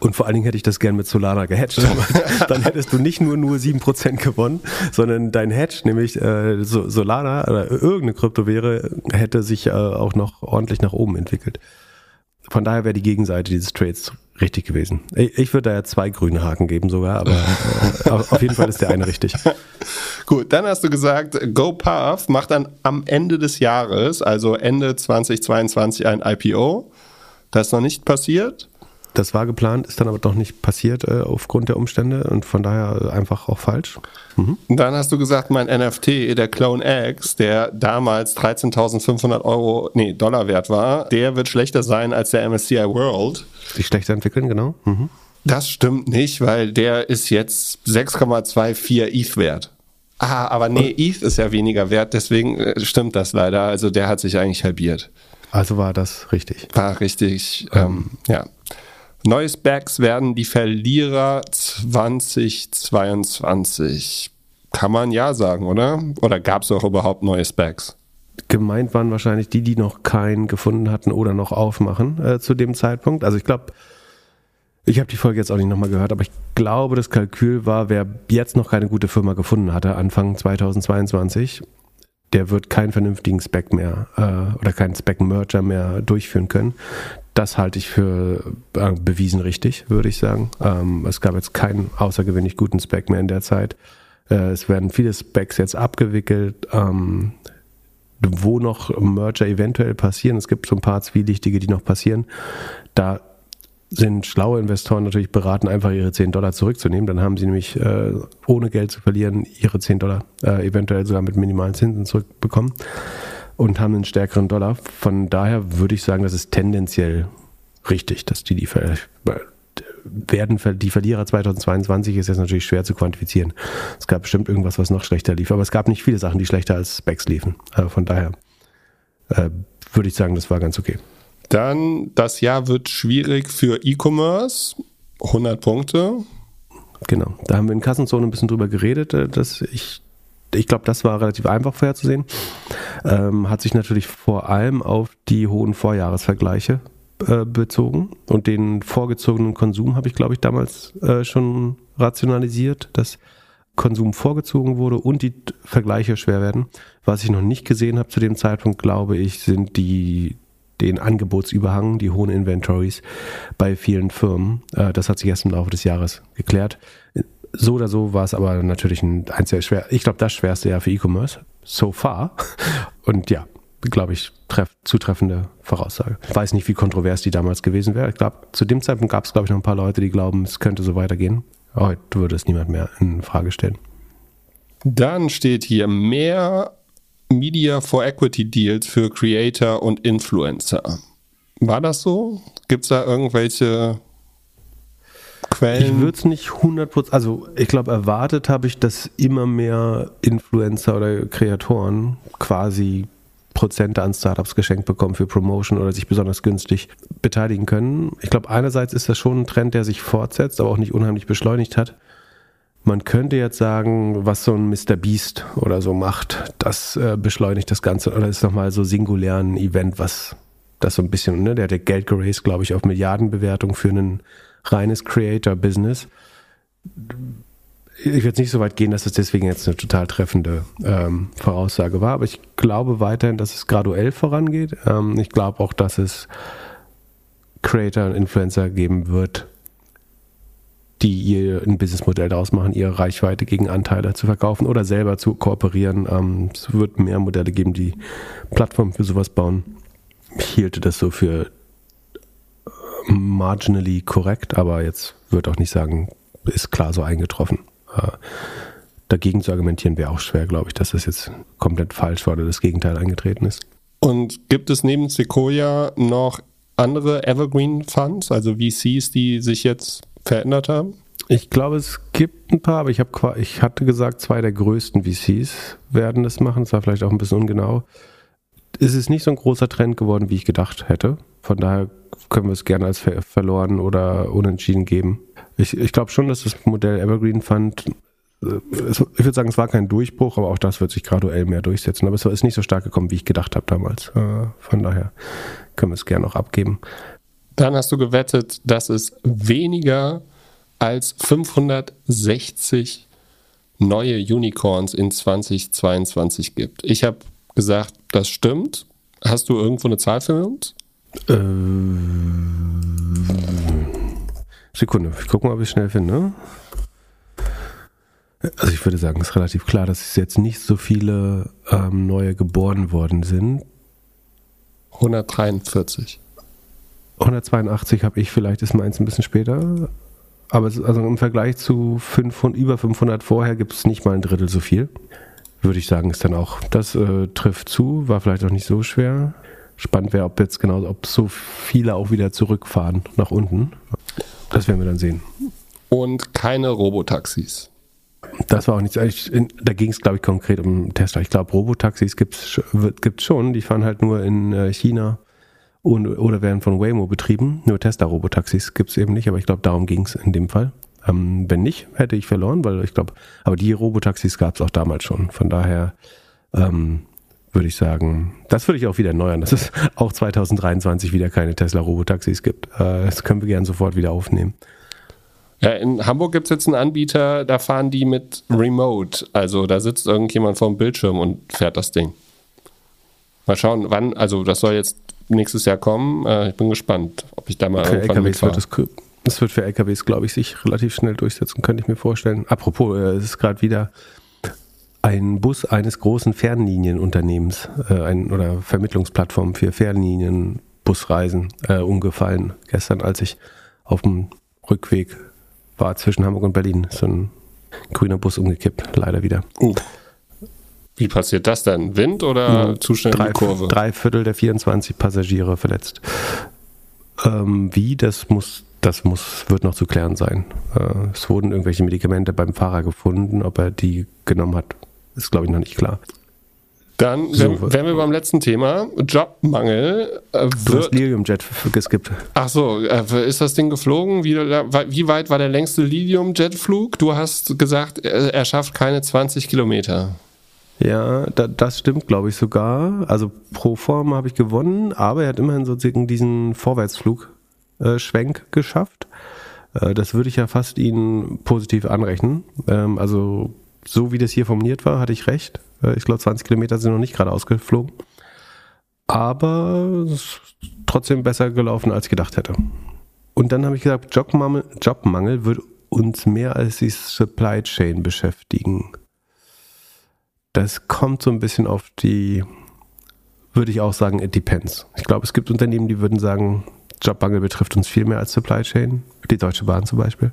Und vor allen Dingen hätte ich das gern mit Solana gehatcht. Dann hättest du nicht nur nur 7% gewonnen, sondern dein Hedge, nämlich äh, Solana oder irgendeine Kryptowährung, hätte sich äh, auch noch ordentlich nach oben entwickelt. Von daher wäre die Gegenseite dieses Trades richtig gewesen. Ich, ich würde da ja zwei grüne Haken geben sogar, aber äh, auf jeden Fall ist der eine richtig. Gut, dann hast du gesagt, GoPath macht dann am Ende des Jahres, also Ende 2022, ein IPO. Das ist noch nicht passiert. Das war geplant, ist dann aber doch nicht passiert äh, aufgrund der Umstände und von daher einfach auch falsch. Mhm. Dann hast du gesagt, mein NFT, der Clone X, der damals 13.500 Euro, nee, Dollar wert war, der wird schlechter sein als der MSCI World. Sich schlechter entwickeln, genau. Mhm. Das stimmt nicht, weil der ist jetzt 6,24 ETH wert. Ah, aber nee, ETH ist ja weniger wert, deswegen äh, stimmt das leider. Also der hat sich eigentlich halbiert. Also war das richtig. War richtig, ähm, ähm ja. Neue Specs werden die Verlierer 2022. Kann man ja sagen, oder? Oder gab es auch überhaupt neue Specs? Gemeint waren wahrscheinlich die, die noch keinen gefunden hatten oder noch aufmachen äh, zu dem Zeitpunkt. Also ich glaube, ich habe die Folge jetzt auch nicht nochmal gehört, aber ich glaube, das Kalkül war, wer jetzt noch keine gute Firma gefunden hatte, Anfang 2022, der wird keinen vernünftigen Spec mehr äh, oder keinen Spec-Merger mehr durchführen können das halte ich für äh, bewiesen richtig, würde ich sagen. Ähm, es gab jetzt keinen außergewöhnlich guten Spec mehr in der Zeit. Äh, es werden viele Specs jetzt abgewickelt, ähm, wo noch Merger eventuell passieren. Es gibt so ein paar zwielichtige, die noch passieren. Da sind schlaue Investoren natürlich beraten, einfach ihre 10 Dollar zurückzunehmen. Dann haben sie nämlich äh, ohne Geld zu verlieren ihre 10 Dollar äh, eventuell sogar mit minimalen Zinsen zurückbekommen und haben einen stärkeren Dollar. Von daher würde ich sagen, das ist tendenziell richtig, dass die die werden die Verlierer 2022 ist jetzt natürlich schwer zu quantifizieren. Es gab bestimmt irgendwas, was noch schlechter lief, aber es gab nicht viele Sachen, die schlechter als Specs liefen. Also von daher äh, würde ich sagen, das war ganz okay. Dann, das Jahr wird schwierig für E-Commerce. 100 Punkte. Genau, da haben wir in Kassenzone ein bisschen drüber geredet, äh, dass ich ich glaube, das war relativ einfach vorherzusehen. Ähm, hat sich natürlich vor allem auf die hohen Vorjahresvergleiche äh, bezogen und den vorgezogenen Konsum habe ich, glaube ich, damals äh, schon rationalisiert, dass Konsum vorgezogen wurde und die Vergleiche schwer werden. Was ich noch nicht gesehen habe zu dem Zeitpunkt, glaube ich, sind die den Angebotsüberhang, die hohen Inventories bei vielen Firmen. Äh, das hat sich erst im Laufe des Jahres geklärt so oder so war es aber natürlich ein, ein sehr schwer, ich glaube, das schwerste Jahr für E-Commerce so far. Und ja, glaube ich, treff, zutreffende Voraussage. Ich weiß nicht, wie kontrovers die damals gewesen wäre. Ich glaube, zu dem Zeitpunkt gab es, glaube ich, noch ein paar Leute, die glauben, es könnte so weitergehen. Heute würde es niemand mehr in Frage stellen. Dann steht hier mehr Media for Equity Deals für Creator und Influencer. War das so? Gibt es da irgendwelche Quellen? Ich würde es nicht 100%, also ich glaube, erwartet habe ich, dass immer mehr Influencer oder Kreatoren quasi Prozente an Startups geschenkt bekommen für Promotion oder sich besonders günstig beteiligen können. Ich glaube, einerseits ist das schon ein Trend, der sich fortsetzt, aber auch nicht unheimlich beschleunigt hat. Man könnte jetzt sagen, was so ein Mr. Beast oder so macht, das äh, beschleunigt das Ganze oder ist nochmal so singulär ein Event, was das so ein bisschen, ne, der hat ja Geld geraced, glaube ich, auf Milliardenbewertung für ein reines Creator-Business. Ich würde nicht so weit gehen, dass es deswegen jetzt eine total treffende ähm, Voraussage war, aber ich glaube weiterhin, dass es graduell vorangeht. Ähm, ich glaube auch, dass es Creator und Influencer geben wird, die ihr ein Businessmodell daraus machen, ihre Reichweite gegen Anteile zu verkaufen oder selber zu kooperieren. Ähm, es wird mehr Modelle geben, die Plattformen für sowas bauen. Ich hielte das so für äh, marginally korrekt, aber jetzt würde auch nicht sagen, ist klar so eingetroffen. Äh, dagegen zu argumentieren wäre auch schwer, glaube ich, dass das jetzt komplett falsch war oder das Gegenteil eingetreten ist. Und gibt es neben Sequoia noch andere Evergreen Funds, also VCs, die sich jetzt verändert haben? Ich glaube, es gibt ein paar, aber ich, hab, ich hatte gesagt, zwei der größten VCs werden das machen. Das war vielleicht auch ein bisschen ungenau. Es ist nicht so ein großer Trend geworden, wie ich gedacht hätte. Von daher können wir es gerne als ver verloren oder unentschieden geben. Ich, ich glaube schon, dass das Modell Evergreen Fund, äh, es, ich würde sagen, es war kein Durchbruch, aber auch das wird sich graduell mehr durchsetzen. Aber es ist nicht so stark gekommen, wie ich gedacht habe damals. Äh, von daher können wir es gerne auch abgeben. Dann hast du gewettet, dass es weniger als 560 neue Unicorns in 2022 gibt. Ich habe gesagt, das stimmt. Hast du irgendwo eine Zahl für uns? Ähm, Sekunde, ich gucke mal, ob ich schnell finde. Also ich würde sagen, es ist relativ klar, dass es jetzt nicht so viele ähm, neue geboren worden sind. 143. 182 habe ich, vielleicht ist meins ein bisschen später. Aber also im Vergleich zu 500, über 500 vorher gibt es nicht mal ein Drittel so viel. Würde ich sagen, ist dann auch, das äh, trifft zu, war vielleicht auch nicht so schwer. Spannend wäre, ob jetzt genau, ob so viele auch wieder zurückfahren nach unten. Das werden wir dann sehen. Und keine Robotaxis. Das war auch nichts. Da ging es, glaube ich, konkret um Tesla. Ich glaube, Robotaxis gibt es schon. Die fahren halt nur in äh, China und, oder werden von Waymo betrieben. Nur Tesla-Robotaxis gibt es eben nicht, aber ich glaube, darum ging es in dem Fall. Ähm, wenn nicht, hätte ich verloren, weil ich glaube, aber die Robotaxis gab es auch damals schon. Von daher ähm, würde ich sagen, das würde ich auch wieder erneuern, dass es auch 2023 wieder keine Tesla-Robotaxis gibt. Äh, das können wir gerne sofort wieder aufnehmen. Ja, in Hamburg gibt es jetzt einen Anbieter, da fahren die mit Remote. Also da sitzt irgendjemand vor dem Bildschirm und fährt das Ding. Mal schauen, wann, also das soll jetzt nächstes Jahr kommen. Äh, ich bin gespannt, ob ich da mal für irgendwann LKWs wird das, das wird für LKWs, glaube ich, sich relativ schnell durchsetzen, könnte ich mir vorstellen. Apropos, äh, es ist gerade wieder ein Bus eines großen Fernlinienunternehmens äh, ein, oder Vermittlungsplattform für Fernlinienbusreisen äh, umgefallen. Gestern, als ich auf dem Rückweg war zwischen Hamburg und Berlin, so ein grüner Bus umgekippt, leider wieder. Uh. Wie passiert das dann? Wind oder zu schnell drei, Kurve? Drei Viertel der 24 Passagiere verletzt. Ähm, wie, das muss, das muss, wird noch zu klären sein. Äh, es wurden irgendwelche Medikamente beim Fahrer gefunden. Ob er die genommen hat, ist, glaube ich, noch nicht klar. Dann so, wären wir beim letzten Thema. Jobmangel. Äh, du hast Liliumjet geskippt. Ach so, äh, ist das Ding geflogen? Wie, wie, weit war der längste Liliumjet-Flug? Du hast gesagt, er schafft keine 20 Kilometer. Ja, da, das stimmt, glaube ich sogar. Also pro Form habe ich gewonnen, aber er hat immerhin sozusagen diesen Vorwärtsflug-Schwenk äh, geschafft. Äh, das würde ich ja fast Ihnen positiv anrechnen. Ähm, also so wie das hier formuliert war, hatte ich recht. Äh, ich glaube, 20 Kilometer sind noch nicht gerade ausgeflogen. Aber trotzdem besser gelaufen, als ich gedacht hätte. Und dann habe ich gesagt, Jobmangel, Jobmangel wird uns mehr als die Supply Chain beschäftigen. Das kommt so ein bisschen auf die, würde ich auch sagen, it depends. Ich glaube, es gibt Unternehmen, die würden sagen, Jobmangel betrifft uns viel mehr als Supply Chain, die Deutsche Bahn zum Beispiel.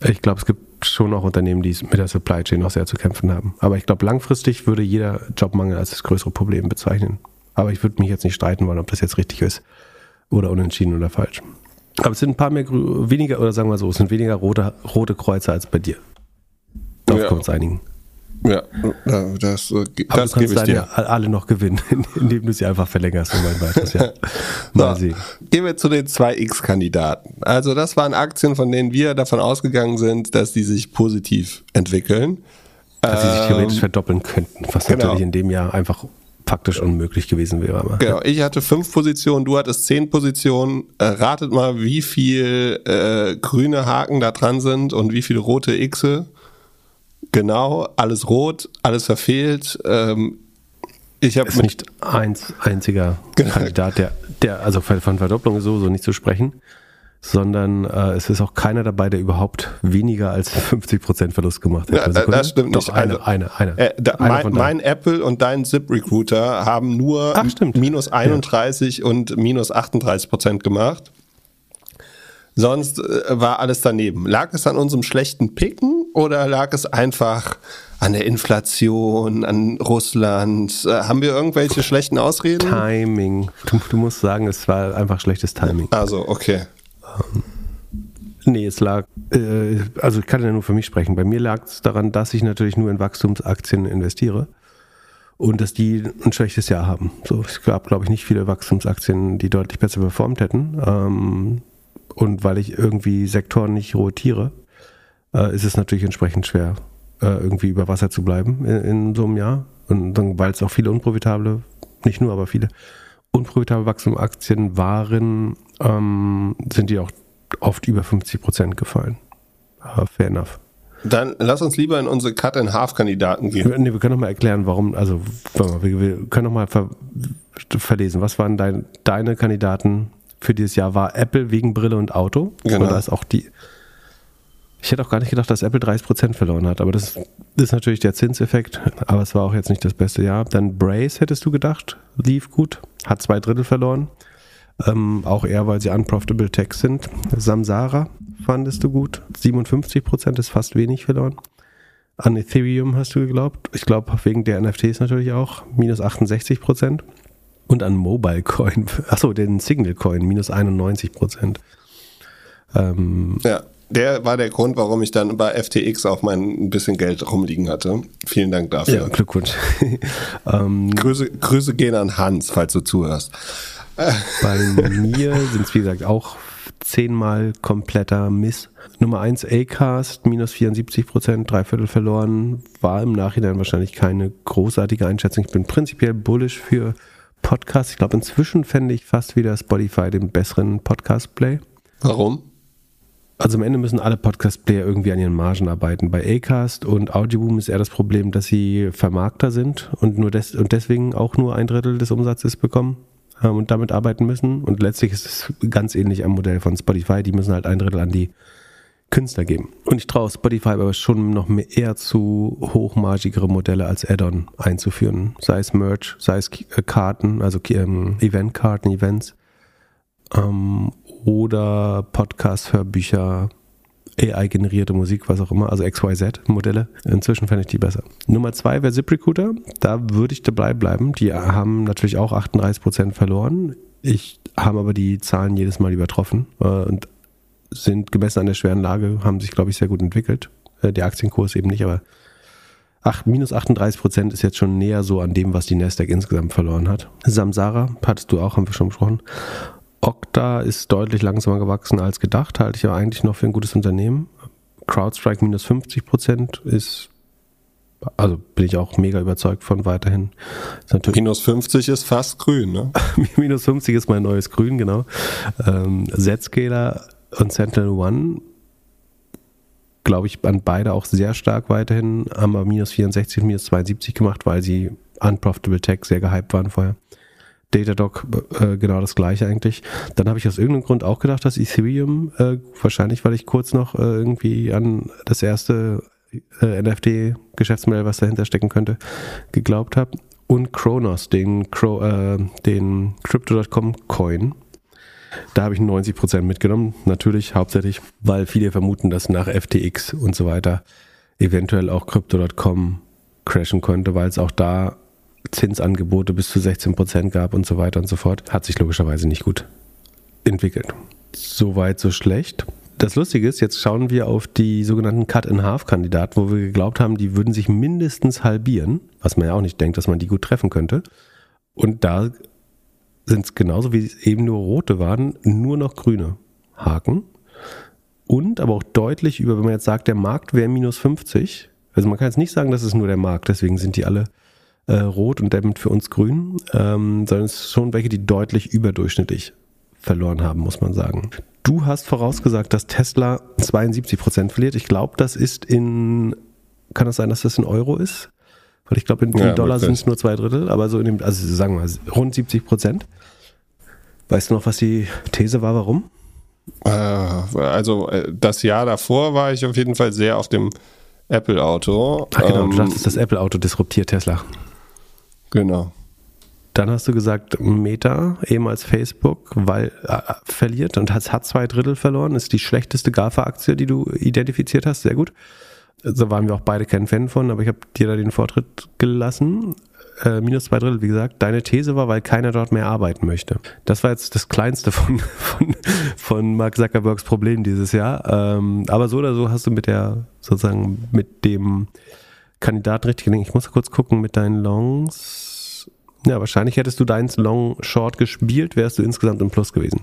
Ich glaube, es gibt schon auch Unternehmen, die mit der Supply Chain noch sehr zu kämpfen haben. Aber ich glaube, langfristig würde jeder Jobmangel als das größere Problem bezeichnen. Aber ich würde mich jetzt nicht streiten wollen, ob das jetzt richtig ist oder unentschieden oder falsch. Aber es sind ein paar mehr, weniger, oder sagen wir so, es sind weniger rote, rote Kreuze als bei dir. Darauf ja. können wir uns einigen. Ja, das, äh, das, das gebe ich dir. Ja alle noch gewinnen, indem du sie einfach verlängerst um ein weiteres Jahr. Mal so, sehen. Gehen wir zu den zwei X-Kandidaten. Also das waren Aktien, von denen wir davon ausgegangen sind, dass die sich positiv entwickeln. Dass sie sich theoretisch ähm, verdoppeln könnten, was genau. natürlich in dem Jahr einfach faktisch unmöglich gewesen wäre. Aber, genau, ich hatte fünf Positionen, du hattest zehn Positionen. Äh, ratet mal, wie viel äh, grüne Haken da dran sind und wie viele rote Xe. Genau, alles rot, alles verfehlt. Ähm, ich habe nicht eins einziger genau. Kandidat, der, der also von Verdopplung ist sowieso nicht zu sprechen, sondern äh, es ist auch keiner dabei, der überhaupt weniger als 50% Verlust gemacht hat. Ja, das stimmt Doch, nicht. Eine, also, eine, eine. Äh, da, eine mein, mein, Apple und dein Zip-Recruiter haben nur Ach, minus 31 ja. und minus 38% gemacht. Sonst äh, war alles daneben. Lag es an unserem schlechten Picken oder lag es einfach an der Inflation, an Russland? Äh, haben wir irgendwelche schlechten Ausreden? Timing. Du, du, musst sagen, es war einfach schlechtes Timing. Also, okay. Ähm, nee, es lag, äh, also ich kann ja nur für mich sprechen. Bei mir lag es daran, dass ich natürlich nur in Wachstumsaktien investiere und dass die ein schlechtes Jahr haben. So, es gab, glaube ich, nicht viele Wachstumsaktien, die deutlich besser performt hätten. Ähm, und weil ich irgendwie Sektoren nicht rotiere, äh, ist es natürlich entsprechend schwer, äh, irgendwie über Wasser zu bleiben in, in so einem Jahr. Und dann, weil es auch viele unprofitable, nicht nur, aber viele unprofitable Wachstumsaktien waren, ähm, sind die auch oft über 50 Prozent gefallen. Uh, fair enough. Dann lass uns lieber in unsere Cut-and-Half-Kandidaten gehen. Nee, wir können noch mal erklären, warum, also wir, können noch mal ver, verlesen. Was waren dein, deine Kandidaten für dieses Jahr war Apple wegen Brille und Auto. Genau. Da ist auch die. Ich hätte auch gar nicht gedacht, dass Apple 30% verloren hat, aber das, das ist natürlich der Zinseffekt, aber es war auch jetzt nicht das beste Jahr. Dann Brace hättest du gedacht, lief gut, hat zwei Drittel verloren. Ähm, auch eher, weil sie unprofitable Tech sind. Samsara fandest du gut, 57% ist fast wenig verloren. An Ethereum hast du geglaubt. Ich glaube, wegen der NFTs natürlich auch, minus 68 und an Mobile Coin, achso, den Signal Coin, minus 91 Prozent. Ähm, ja, der war der Grund, warum ich dann bei FTX auch mein bisschen Geld rumliegen hatte. Vielen Dank dafür. Ja, Glückwunsch. ähm, Grüße, Grüße gehen an Hans, falls du zuhörst. Bei mir sind es, wie gesagt, auch zehnmal kompletter Miss. Nummer 1 Acast, minus 74 Prozent, drei Viertel verloren. War im Nachhinein wahrscheinlich keine großartige Einschätzung. Ich bin prinzipiell bullish für Podcast. Ich glaube, inzwischen fände ich fast wieder Spotify den besseren Podcast-Play. Warum? Also am Ende müssen alle Podcast-Player irgendwie an ihren Margen arbeiten. Bei Acast und Audioboom ist eher das Problem, dass sie Vermarkter sind und, nur des und deswegen auch nur ein Drittel des Umsatzes bekommen ähm, und damit arbeiten müssen. Und letztlich ist es ganz ähnlich am Modell von Spotify. Die müssen halt ein Drittel an die Künstler geben. Und ich traue Spotify aber schon noch mehr eher zu hochmargigere Modelle als Add-on einzuführen. Sei es Merch, sei es äh, Karten, also ähm, Eventkarten, Events ähm, oder Podcasts, Hörbücher, AI-generierte Musik, was auch immer, also XYZ-Modelle. Inzwischen fände ich die besser. Nummer zwei wäre ZipRecruiter. Da würde ich dabei bleiben. Die haben natürlich auch 38% verloren. Ich habe aber die Zahlen jedes Mal übertroffen. Äh, und sind gemessen an der schweren Lage, haben sich, glaube ich, sehr gut entwickelt. Äh, der Aktienkurs eben nicht, aber ach, minus 38 Prozent ist jetzt schon näher so an dem, was die Nasdaq insgesamt verloren hat. Samsara hattest du auch, haben wir schon besprochen. Okta ist deutlich langsamer gewachsen als gedacht, halte ich aber eigentlich noch für ein gutes Unternehmen. CrowdStrike minus 50 Prozent ist, also bin ich auch mega überzeugt von weiterhin. minus 50 ist fast grün, ne? minus 50 ist mein neues Grün, genau. Ähm, Zscaler und Sentinel One, glaube ich, an beide auch sehr stark weiterhin, haben wir minus 64 minus 72 gemacht, weil sie unprofitable Tech sehr gehypt waren vorher. Datadog äh, genau das gleiche eigentlich. Dann habe ich aus irgendeinem Grund auch gedacht, dass Ethereum, äh, wahrscheinlich weil ich kurz noch äh, irgendwie an das erste äh, NFT-Geschäftsmodell, was dahinter stecken könnte, geglaubt habe. Und Kronos, den, Cro äh, den Crypto.com Coin, Da habe ich 90% mitgenommen, natürlich hauptsächlich, weil viele vermuten, dass nach FTX und so weiter eventuell auch Crypto.com crashen könnte, weil es auch da Zinsangebote bis zu 16% gab und so weiter und so fort. Hat sich logischerweise nicht gut entwickelt. Soweit, so schlecht. Das Lustige ist, jetzt schauen wir auf die sogenannten Cut-in-Half-Kandidaten, wo wir geglaubt haben, die würden sich mindestens halbieren, was man ja auch nicht denkt, dass man die gut treffen könnte. Und da sind es genauso wie es eben nur rote waren, nur noch grüne Haken. Und aber auch deutlich über, wenn man jetzt sagt, der Markt wäre minus 50. Also man kann jetzt nicht sagen, das ist nur der Markt, deswegen sind die alle äh, rot und damit für uns grün, ähm, sondern es sind schon welche, die deutlich überdurchschnittlich verloren haben, muss man sagen. Du hast vorausgesagt, dass Tesla 72 Prozent verliert. Ich glaube, das ist in, kann das sein, dass das in Euro ist? Weil ich glaube, in, ja, Dollar sind es nur zwei Drittel, aber so in dem, also sagen wir mal, rund 70 Prozent. Weißt du noch, was die These war, warum? Äh, also äh, das Jahr davor war ich auf jeden Fall sehr auf dem Apple-Auto. Ach genau, ähm, du dachtest, das Apple-Auto disruptiert Tesla. Genau. Dann hast du gesagt, Meta, ehemals Facebook, weil äh, verliert und hat, hat zwei Drittel verloren, ist die schlechteste GAFA-Aktie, die du identifiziert hast. Sehr gut. So also waren wir auch beide kein Fan von, aber ich habe dir da den Vortritt gelassen. Äh, minus zwei Drittel, wie gesagt. Deine These war, weil keiner dort mehr arbeiten möchte. Das war jetzt das kleinste von, von, von Mark Zuckerbergs Problem dieses Jahr. Ähm, aber so oder so hast du mit der, sozusagen, mit dem Kandidaten richtig gelingen. Ich muss kurz gucken mit deinen Longs. Ja, wahrscheinlich hättest du deins Long Short gespielt, wärst du insgesamt im Plus gewesen.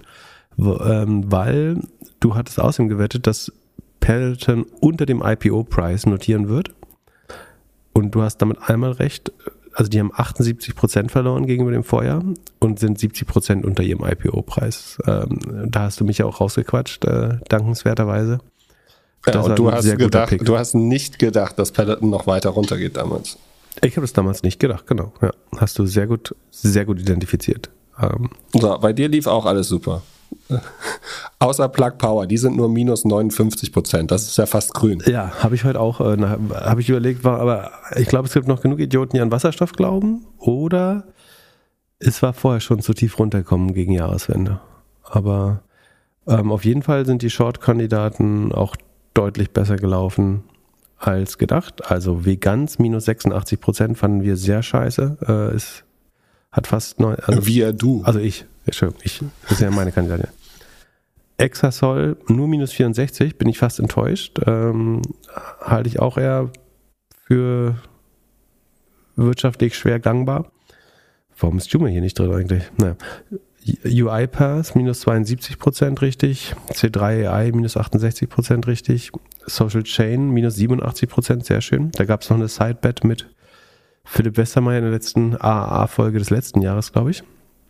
Ähm, weil du hattest außerdem gewettet, dass Peloton unter dem IPO-Preis notieren wird. Und du hast damit einmal recht. Also die haben 78% verloren gegenüber dem Vorjahr und sind 70% unter ihrem IPO-Preis. Ähm, da hast du mich ja auch rausgequatscht, äh, dankenswerterweise. Ja, und du hast, gedacht, du hast nicht gedacht, dass Peloton noch weiter runtergeht damals. Ich habe es damals nicht gedacht, genau. Ja. Hast du sehr gut, sehr gut identifiziert. Ähm. So, bei dir lief auch alles super. Außer Plug Power, die sind nur minus 59 Prozent. Das ist ja fast grün. Ja, habe ich heute auch, äh, habe ich überlegt, war, aber ich glaube, es gibt noch genug Idioten, die an Wasserstoff glauben. Oder es war vorher schon zu tief runtergekommen gegen Jahreswende. Aber ähm, auf jeden Fall sind die Short-Kandidaten auch deutlich besser gelaufen als gedacht. Also Vegans minus 86 Prozent fanden wir sehr scheiße. Äh, es hat fast neun. Also, Wir, du. Also ich. Entschuldigung, ich. Das ist ja meine Kandidatin. Exasol nur minus 64, bin ich fast enttäuscht. Ähm, halte ich auch eher für wirtschaftlich schwer gangbar. Warum ist Jume hier nicht drin eigentlich? Naja. UiPath minus 72 Prozent richtig, C3 AI minus 68 Prozent richtig, Social Chain minus 87 Prozent, sehr schön. Da gab es noch eine Sidebet mit Philipp Westermeier in der letzten AAA-Folge des letzten Jahres, glaube ich.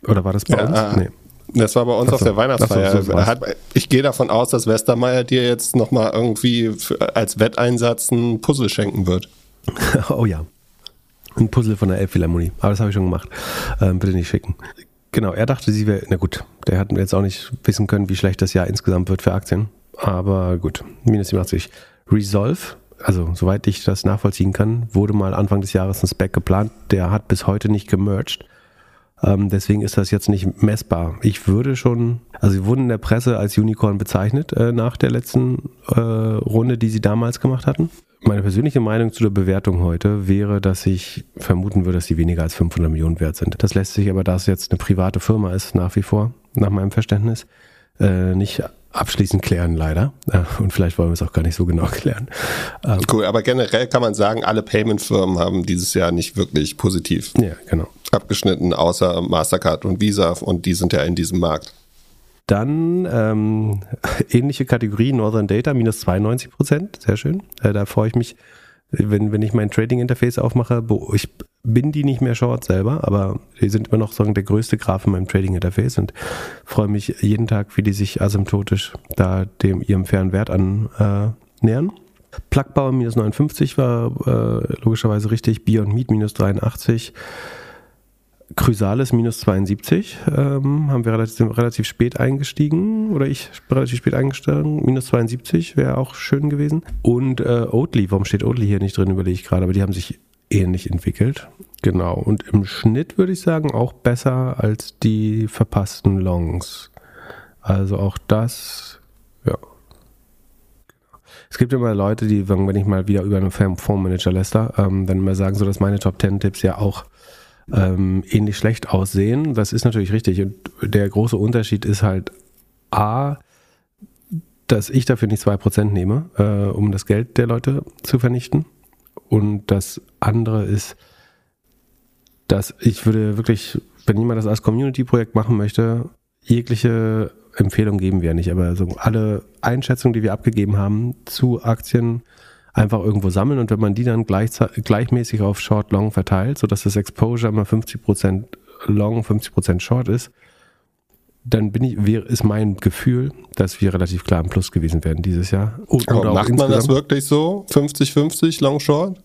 Oder war das bei ja, uns? Ah, nee. Das war bei uns so, auf der Weihnachtsfeier. So, so ich gehe davon aus, dass Westermeier dir jetzt nochmal irgendwie für, als Wetteinsatz ein Puzzle schenken wird. oh ja. Ein Puzzle von der Elbphilharmonie. Aber das habe ich schon gemacht. Ähm, bitte nicht schicken. Genau, er dachte, sie wäre, na gut, der hat jetzt auch nicht wissen können, wie schlecht das Jahr insgesamt wird für Aktien. Aber gut, minus 87. Resolve, also soweit ich das nachvollziehen kann, wurde mal Anfang des Jahres ein Spec geplant. Der hat bis heute nicht gemerged. Ähm, deswegen ist das jetzt nicht messbar. Ich würde schon, also sie wurden in der Presse als Unicorn bezeichnet äh, nach der letzten äh, Runde, die sie damals gemacht hatten. Meine persönliche Meinung zu der Bewertung heute wäre, dass ich vermuten würde, dass sie weniger als 500 Millionen wert sind. Das lässt sich aber, da es jetzt eine private Firma ist, nach wie vor, nach meinem Verständnis, äh, nicht abschließend klären, leider. Äh, und vielleicht wollen wir es auch gar nicht so genau klären. Ähm, cool, aber generell kann man sagen, alle Payment-Firmen haben dieses Jahr nicht wirklich positiv ja, genau. abgeschnitten, außer Mastercard und Visa und die sind ja in diesem Markt. Dann ähm, ähnliche Kategorie Northern Data, minus 92 Prozent, sehr schön. Äh, da freue ich mich, wenn, wenn ich mein Trading-Interface aufmache. Ich bin die nicht mehr short selber, aber die sind immer noch sagen, der größte Graph in meinem Trading-Interface und freue mich jeden Tag, wie die sich asymptotisch da dem ihrem fairen Wert annähern. Äh, Plugbauer minus 59 war äh, logischerweise richtig, Beyond Meat minus 83. Chrysalis minus 72 ähm, haben wir relativ, relativ spät eingestiegen oder ich relativ spät eingestiegen. Minus 72 wäre auch schön gewesen. Und äh, Oatly, warum steht Oatly hier nicht drin, überlege ich gerade, aber die haben sich ähnlich entwickelt. Genau. Und im Schnitt würde ich sagen auch besser als die verpassten Longs. Also auch das, ja. Es gibt immer Leute, die, wenn ich mal wieder über einen Fondsmanager läster, ähm, dann immer sagen, so dass meine Top 10 Tipps ja auch ähm, ähnlich schlecht aussehen. Das ist natürlich richtig. Und der große Unterschied ist halt A, dass ich dafür nicht 2% nehme, äh, um das Geld der Leute zu vernichten. Und das andere ist, dass ich würde wirklich, wenn jemand das als Community-Projekt machen möchte, jegliche Empfehlung geben wir nicht, aber so alle Einschätzungen, die wir abgegeben haben zu Aktien, einfach irgendwo sammeln. Und wenn man die dann gleich, gleichmäßig auf Short Long verteilt, sodass das Exposure immer 50% Long, 50% Short ist, dann bin ich, ist mein Gefühl, dass wir relativ klar im Plus gewesen werden dieses Jahr. Und, Aber macht man das wirklich so? 50-50 Long Short?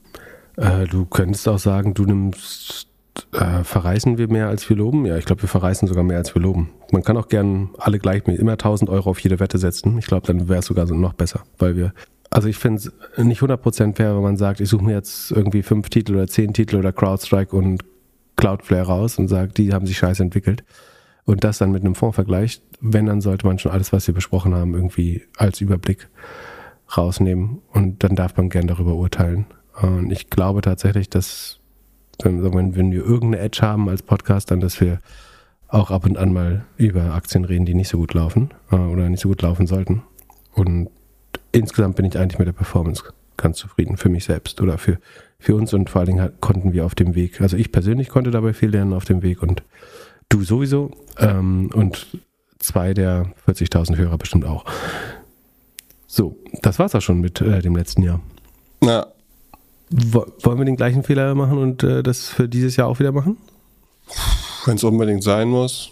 Äh, du könntest auch sagen, du nimmst äh, verreißen wir mehr als wir loben? Ja, ich glaube, wir verreißen sogar mehr als wir loben. Man kann auch gern alle gleich mit immer 1000 Euro auf jede Wette setzen. Ich glaube, dann wäre es sogar noch besser, weil wir also ich finde es nicht 100% fair, wenn man sagt, ich suche mir jetzt irgendwie fünf Titel oder zehn Titel oder CrowdStrike und Cloudflare raus und sage, die haben sich scheiße entwickelt und das dann mit einem Fonds vergleicht. Wenn, dann sollte man schon alles, was wir besprochen haben, irgendwie als Überblick rausnehmen und dann darf man gern darüber urteilen. Und ich glaube tatsächlich, dass wenn, wenn wir irgendeine Edge haben als Podcast, dann, dass wir auch ab und an mal über Aktien reden, die nicht so gut laufen äh, oder nicht so gut laufen sollten. Und insgesamt bin ich eigentlich mit der Performance ganz zufrieden für mich selbst oder für, für uns und vor allen Dingen konnten wir auf dem Weg, also ich persönlich konnte dabei viel lernen auf dem Weg und du sowieso ähm, und zwei der 40.000 Hörer bestimmt auch. So, das war's auch schon mit äh, dem letzten Jahr. Ja. Wo, wollen wir den gleichen Fehler machen und äh, das für dieses Jahr auch wieder machen? Wenn es unbedingt sein muss.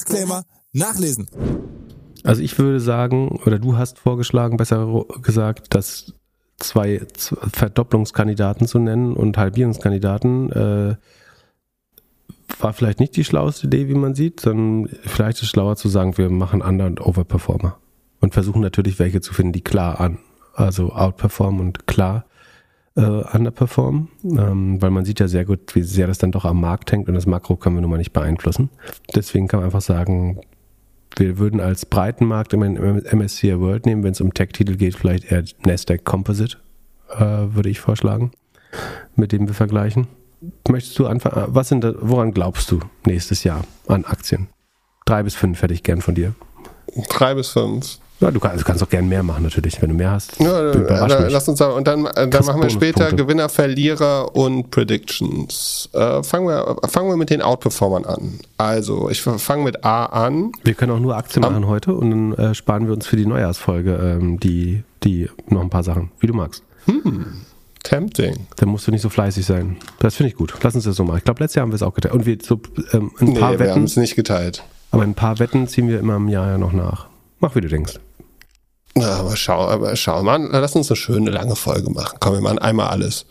Disclaimer nachlesen. Also ich würde sagen, oder du hast vorgeschlagen, besser gesagt, dass zwei Verdopplungskandidaten zu nennen und Halbierungskandidaten äh, war vielleicht nicht die schlauste Idee, wie man sieht, sondern vielleicht ist es schlauer zu sagen, wir machen Under- und Overperformer und versuchen natürlich welche zu finden, die klar an, also outperformen und klar äh, underperformen, ähm, weil man sieht ja sehr gut, wie sehr das dann doch am Markt hängt und das Makro können wir nun mal nicht beeinflussen. Deswegen kann man einfach sagen, wir würden als Breitenmarkt immer den MSCI World nehmen, wenn es um Tech-Titel geht, vielleicht eher Nasdaq Composite, äh, würde ich vorschlagen, mit dem wir vergleichen. Möchtest du anfangen? Was sind da, woran glaubst du nächstes Jahr an Aktien? Drei bis fünf hätte ich gern von dir. Drei bis fünf. Ja, du kannst, du kannst auch gerne mehr machen, natürlich. Wenn du mehr hast, ja, da, lass uns sagen. Und dann, äh, dann machen wir später Gewinner, Verlierer und Predictions. Äh, fangen, wir, fangen wir mit den Outperformern an. Also, ich fange mit A an. Wir können auch nur Aktien machen heute und dann äh, sparen wir uns für die Neujahrsfolge ähm, die, die noch ein paar Sachen, wie du magst. Hm. Tempting. Dann musst du nicht so fleißig sein. Das finde ich gut. Lass uns das so machen. Ich glaube, letztes Jahr haben wir es auch geteilt. Und wir so ähm, ein nee, paar wir Wetten. haben es nicht geteilt. Aber ein paar Wetten ziehen wir immer im Jahr ja noch nach. Mach, wie du denkst. Na, aber schau, aber schau mal, lass uns eine schöne lange Folge machen. Komm, wir machen einmal alles.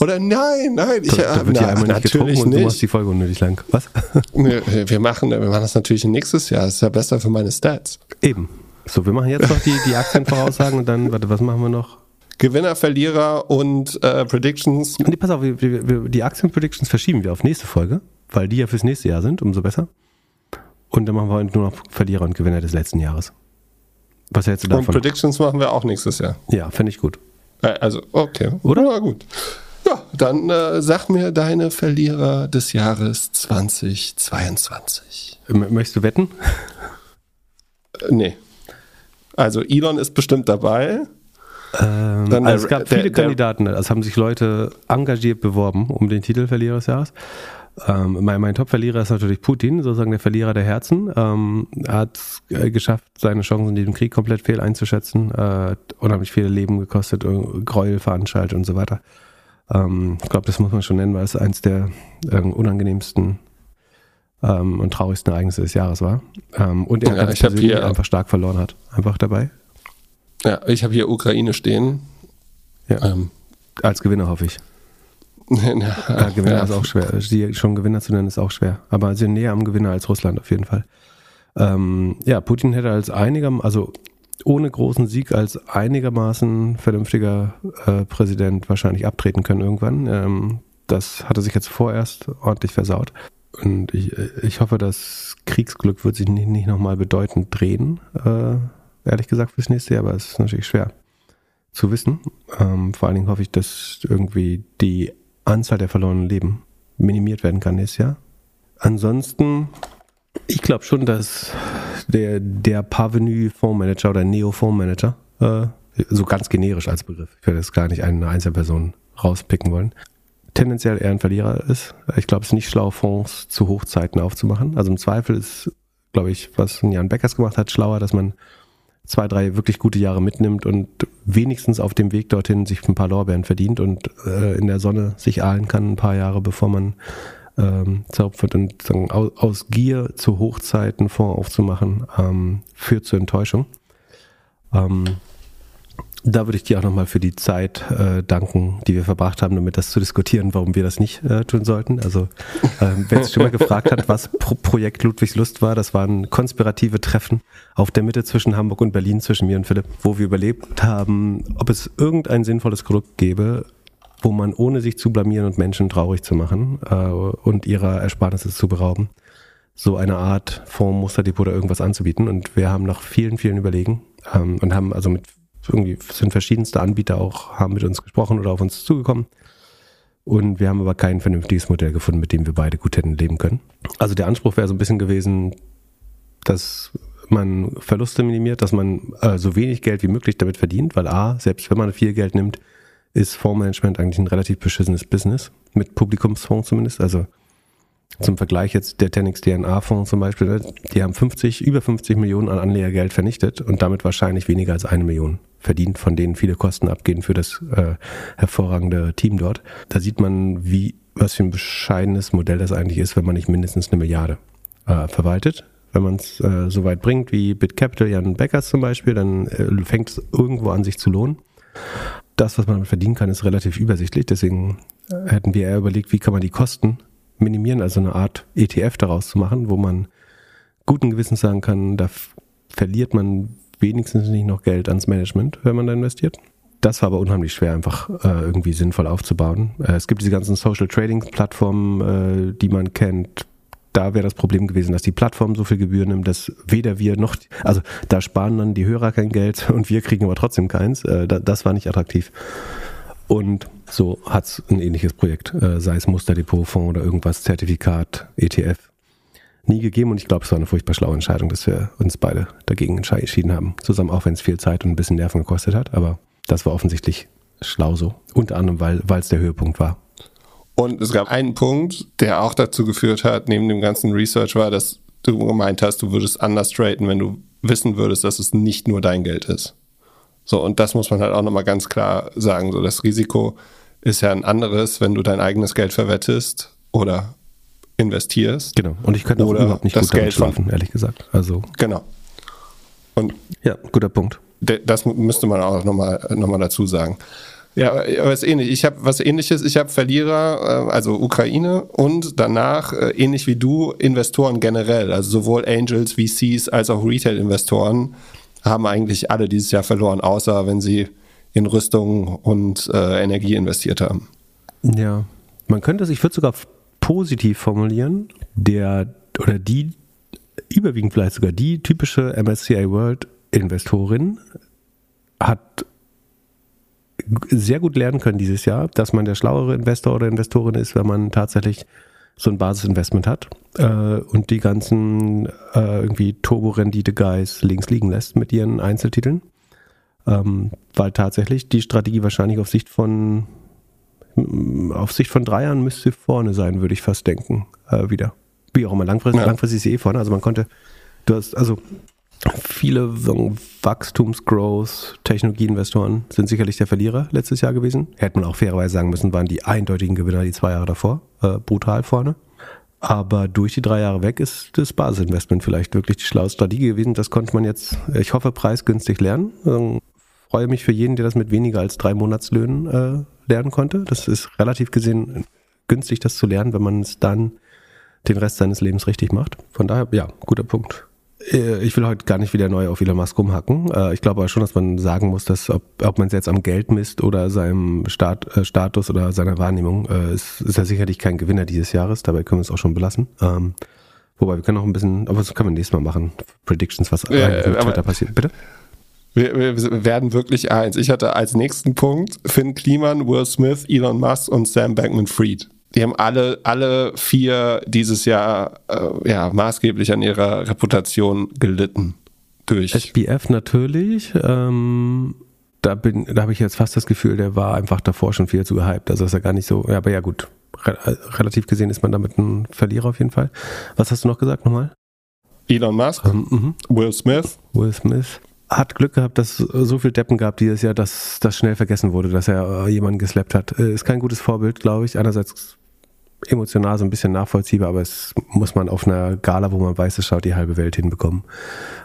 Oder nein, nein, ich habe na, einmal nicht natürlich und nicht. du machst die Folge unnötig lang. Was? wir, wir, machen, wir machen das natürlich nächstes Jahr. Das ist ja besser für meine Stats. Eben. So, wir machen jetzt noch die, die Aktienvoraussagen und dann, warte, was machen wir noch? Gewinner, Verlierer und äh, Predictions. Nee, pass auf, wir, wir, die Aktien-Predictions verschieben wir auf nächste Folge, weil die ja fürs nächste Jahr sind, umso besser. Und dann machen wir nur noch Verlierer und Gewinner des letzten Jahres. Was hältst du davon? Und Predictions machen wir auch nächstes Jahr. Ja, finde ich gut. Äh, also, okay. Oder? Ja, gut. Ja, dann äh, sag mir deine Verlierer des Jahres 2022. Möchtest du wetten? Äh, nee. Also Elon ist bestimmt dabei. Ähm, also es gab viele der, Kandidaten, es haben sich Leute engagiert beworben um den Titel Verlierer des Jahres. Ähm, mein, mein Top-Verlierer ist natürlich Putin, sozusagen der Verlierer der Herzen. Ähm, er hat äh, geschafft, seine Chancen in diesem Krieg komplett fehl einzuschätzen. Äh, unheimlich viele Leben gekostet, Gräuel veranstaltet und so weiter. Ähm, ich glaube, das muss man schon nennen, weil es eins der äh, unangenehmsten ähm, und traurigsten Ereignisse des Jahres war. Ähm, und er Ja, ganz hier- einfach stark verloren hat. Einfach dabei. Ja, ich habe hier Ukraine stehen. Ja. Ähm, Als Gewinner hoffe ich. Ja, Gewinner ist auch schwer. Die schon Gewinner zu nennen ist auch schwer. Aber sie sind näher am Gewinner als Russland auf jeden Fall. Ähm, ja, Putin hätte als einiger, also ohne großen Sieg als einigermaßen vernünftiger äh, Präsident wahrscheinlich abtreten können irgendwann. Ähm, das hatte sich jetzt vorerst ordentlich versaut. Und ich, ich hoffe, das Kriegsglück wird sich nicht, nicht nochmal bedeutend drehen, äh, ehrlich gesagt, fürs nächste Jahr, aber es ist natürlich schwer zu wissen. Ähm, vor allen Dingen hoffe ich, dass irgendwie die Anzahl der verlorenen Leben minimiert werden kann nächstes Jahr. Ansonsten, ich glaube schon, dass der, der Parvenu-Fondsmanager oder Neo-Fondsmanager, äh, so ganz generisch als Begriff, ich werde jetzt gar nicht eine Einzelperson rauspicken wollen, tendenziell eher ein Verlierer ist. Ich glaube, es ist nicht schlau, Fonds zu Hochzeiten aufzumachen. Also im Zweifel ist, glaube ich, was Jan Beckers gemacht hat, schlauer, dass man zwei, drei wirklich gute Jahre mitnimmt und wenigstens auf dem Weg dorthin sich ein paar Lorbeeren verdient und äh, in der Sonne sich ahlen kann ein paar Jahre, bevor man ähm, zaubert und sagen, aus, aus Gier zu Hochzeiten Fonds aufzumachen, ähm, führt zur Enttäuschung. Ähm, da würde ich dir auch nochmal für die Zeit äh, danken, die wir verbracht haben, damit das zu diskutieren, warum wir das nicht äh, tun sollten. Also ähm, wer sich schon mal gefragt hat, was Pro Projekt Ludwigslust war, das waren konspirative Treffen auf der Mitte zwischen Hamburg und Berlin, zwischen mir und Philipp, wo wir überlebt haben, ob es irgendein sinnvolles Produkt gäbe, wo man ohne sich zu blamieren und Menschen traurig zu machen äh, und ihrer Ersparnisse zu berauben, so eine Art Fonds, Musterdepot oder irgendwas anzubieten. Und wir haben nach vielen, vielen Überlegen ähm, und haben also mit irgendwie sind verschiedenste Anbieter auch, haben mit uns gesprochen oder auf uns zugekommen. Und wir haben aber kein vernünftiges Modell gefunden, mit dem wir beide gut hätten leben können. Also der Anspruch wäre so ein bisschen gewesen, dass man Verluste minimiert, dass man äh, so wenig Geld wie möglich damit verdient, weil A, selbst wenn man viel Geld nimmt, ist Fondsmanagement eigentlich ein relativ beschissenes Business, mit Publikumsfonds zumindest. Also zum Vergleich jetzt der Tenix DNA-Fonds zum Beispiel, die haben 50, über 50 Millionen an Anlegergeld vernichtet und damit wahrscheinlich weniger als eine Million verdient, von denen viele Kosten abgehen für das äh, hervorragende Team dort. Da sieht man, wie was für ein bescheidenes Modell das eigentlich ist, wenn man nicht mindestens eine Milliarde äh, verwaltet. Wenn man es äh, so weit bringt wie BitCapital, Jan Beckers zum Beispiel, dann äh, fängt es irgendwo an, sich zu lohnen. Das, was man verdienen kann, ist relativ übersichtlich. Deswegen hätten wir eher überlegt, wie kann man die Kosten minimieren, also eine Art ETF daraus zu machen, wo man guten Gewissens sagen kann, da verliert man wenigstens nicht noch Geld ans Management, wenn man da investiert. Das war aber unheimlich schwer, einfach äh, irgendwie sinnvoll aufzubauen. Äh, es gibt diese ganzen Social Trading Plattformen, äh, die man kennt. Da wäre das Problem gewesen, dass die Plattform so viel Gebühren nimmt, dass weder wir noch, also da sparen dann die Hörer kein Geld und wir kriegen aber trotzdem keins. Äh, da, das war nicht attraktiv. Und so hat es ein ähnliches Projekt, äh, sei es Musterdepotfonds oder irgendwas, Zertifikat, ETF, nie gegeben. Und ich glaube, es war eine furchtbar schlaue Entscheidung, dass wir uns beide dagegen entschieden haben. Zusammen, auch wenn es viel Zeit und ein bisschen Nerven gekostet hat. Aber das war offensichtlich schlau so. Unter anderem, weil es der Höhepunkt war. Und es gab einen Punkt, der auch dazu geführt hat, neben dem ganzen Research war, dass du gemeint hast, du würdest anders traden, wenn du wissen würdest, dass es nicht nur dein Geld ist. So, und das muss man halt auch nochmal ganz klar sagen. So, das Risiko ist ja ein anderes, wenn du dein eigenes Geld verwettest oder investierst. Genau. Und ich könnte auch überhaupt nicht das gut Geld von- schlafen, ehrlich gesagt. Also, Genau. Und ja, guter Punkt. das müsste man auch nochmal noch mal dazu sagen. Ja, aber es ist ähnlich. Ich habe was ähnliches. Ich habe Verlierer, äh, also Ukraine und danach, äh, ähnlich wie du, Investoren generell. Also sowohl Angels, VCs als auch Retail-Investoren haben eigentlich alle dieses Jahr verloren, außer wenn sie in Rüstung und äh, Energie investiert haben. Ja, man könnte sich, ich würde sogar positiv formulieren, der oder die, überwiegend vielleicht sogar die typische MSCI World Investorin hat sehr gut lernen können dieses Jahr, dass man der schlauere Investor oder Investorin ist, wenn man tatsächlich so ein Basisinvestment hat äh, und die ganzen äh, irgendwie Turbo-Rendite-Guys links liegen lässt mit ihren Einzeltiteln. Ähm, weil tatsächlich die Strategie wahrscheinlich auf Sicht von auf Sicht von drei Jahren müsste vorne sein, würde ich fast denken, äh, wieder. Wie auch immer, langfristig, Ja. langfristig ist sie eh vorne. Also man konnte, du hast, also viele Wachstums-Growth, Technologieinvestoren sind sicherlich der Verlierer letztes Jahr gewesen. Hätte man auch fairerweise sagen müssen, waren die eindeutigen Gewinner die zwei Jahre davor, äh, brutal vorne. Aber durch die drei Jahre weg ist das Basisinvestment vielleicht wirklich die schlaue Strategie gewesen. Das konnte man jetzt, ich hoffe, preisgünstig lernen. Ähm, freue mich für jeden, der das mit weniger als drei Monatslöhnen äh, lernen konnte. Das ist relativ gesehen günstig, das zu lernen, wenn man es dann den Rest seines Lebens richtig macht. Von daher, ja, guter Punkt. Äh, ich will heute gar nicht wieder neu auf Elon Musk rumhacken. Äh, ich glaube aber schon, dass man sagen muss, dass ob, ob man es jetzt am Geld misst oder seinem Stat, äh, Status oder seiner Wahrnehmung, äh, ist, ist er sicherlich kein Gewinner dieses Jahres. Dabei können wir es auch schon belassen. Ähm, wobei wir können auch ein bisschen, aber das können wir nächstes Mal machen. Predictions, was Ja, mit Twitter passiert. Bitte? Wir, wir werden wirklich eins. Ich hatte als nächsten Punkt Finn Kliman, Will Smith, Elon Musk und Sam Bankman-Fried. Die haben alle, alle vier dieses Jahr äh, ja, maßgeblich an ihrer Reputation gelitten. Durch. SBF natürlich. Ähm, da bin, da habe ich jetzt fast das Gefühl, der war einfach davor schon viel zu gehypt. Also ist er gar nicht so. Ja, aber ja gut. Re relativ gesehen ist man damit ein Verlierer auf jeden Fall. Was hast du noch gesagt nochmal? Elon Musk, Ähm, mhm. Will Smith. Will Smith hat Glück gehabt, dass es so viel Deppen gab dieses Jahr, dass das schnell vergessen wurde, dass er äh, jemanden geslappt hat. Äh, ist kein gutes Vorbild, glaube ich. Einerseits emotional so ein bisschen nachvollziehbar, aber es muss man auf einer Gala, wo man weiß, es schaut die halbe Welt hinbekommen,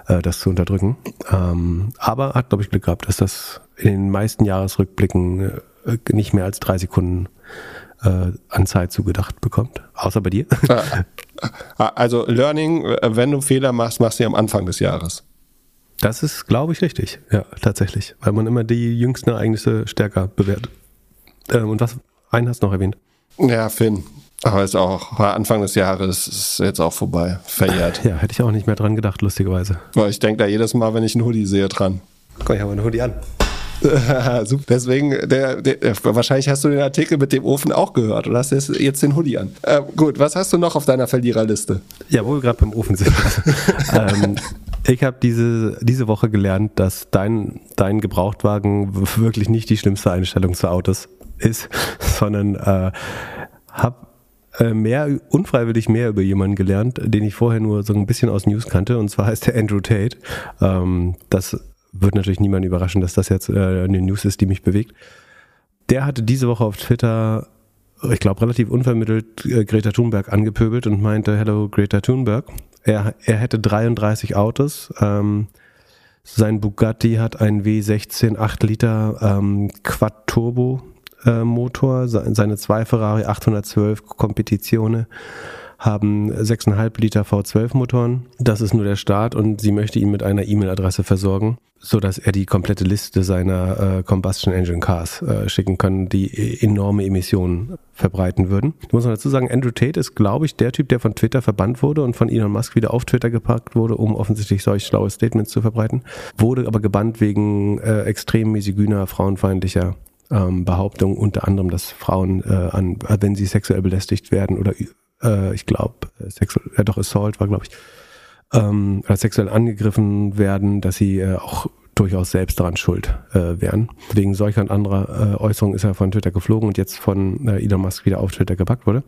äh, das zu unterdrücken. Ähm, aber hat, glaube ich, Glück gehabt, dass das in den meisten Jahresrückblicken äh, nicht mehr als drei Sekunden äh, an Zeit zugedacht bekommt. Außer bei dir. Ah, Also Learning, äh, wenn du Fehler machst, machst du die am Anfang des Jahres. Das ist, glaube ich, richtig. Ja, tatsächlich. Weil man immer die jüngsten Ereignisse stärker bewertet. Ähm, und was, einen hast du noch erwähnt. Ja, Finn. Aber ist auch war Anfang des Jahres, ist jetzt auch vorbei. Verjährt. Ja, hätte ich auch nicht mehr dran gedacht, lustigerweise. Weil ich denke da jedes Mal, wenn ich einen Hoodie sehe, dran. Komm, ich habe einen Hoodie an. Super. Deswegen, der, der, wahrscheinlich hast du den Artikel mit dem Ofen auch gehört oder hast jetzt, jetzt den Hoodie an. Äh, gut, was hast du noch auf deiner Verliererliste? Ja, wo wir gerade beim Ofen sind. ähm, ich habe diese, diese Woche gelernt, dass dein, dein Gebrauchtwagen wirklich nicht die schlimmste Einstellung zu Autos ist, sondern äh, habe mehr, unfreiwillig mehr über jemanden gelernt, den ich vorher nur so ein bisschen aus News kannte, und zwar heißt der Andrew Tate. Ähm, das wird natürlich niemand überraschen, dass das jetzt äh, eine News ist, die mich bewegt. Der hatte diese Woche auf Twitter, ich glaube, relativ unvermittelt äh, Greta Thunberg angepöbelt und meinte, hello Greta Thunberg. Er, er hätte 33 Autos. Ähm, sein Bugatti hat einen W16 8 Liter ähm, Quad-Turbo Motor. Se- Seine zwei Ferrari 812 Competizione haben 6,5 Liter V12 Motoren. Das ist nur der Start und sie möchte ihn mit einer E-Mail-Adresse versorgen, so dass er die komplette Liste seiner äh, Combustion Engine Cars äh, schicken kann, die e- enorme Emissionen verbreiten würden. Ich muss noch dazu sagen, Andrew Tate ist, glaube ich, der Typ, der von Twitter verbannt wurde und von Elon Musk wieder auf Twitter gepackt wurde, um offensichtlich solch schlaue Statements zu verbreiten. Wurde aber gebannt wegen äh, extrem misogyner, frauenfeindlicher ähm, Behauptungen, unter anderem, dass Frauen, äh, an, wenn sie sexuell belästigt werden oder äh, ich glaube, sexuell, ja doch Assault war, glaube ich, ähm, oder sexuell angegriffen werden, dass sie äh, auch durchaus selbst daran schuld äh, wären. Wegen solcher und anderer äh, Äußerungen ist er von Twitter geflogen und jetzt von äh, Elon Musk wieder auf Twitter gepackt wurde.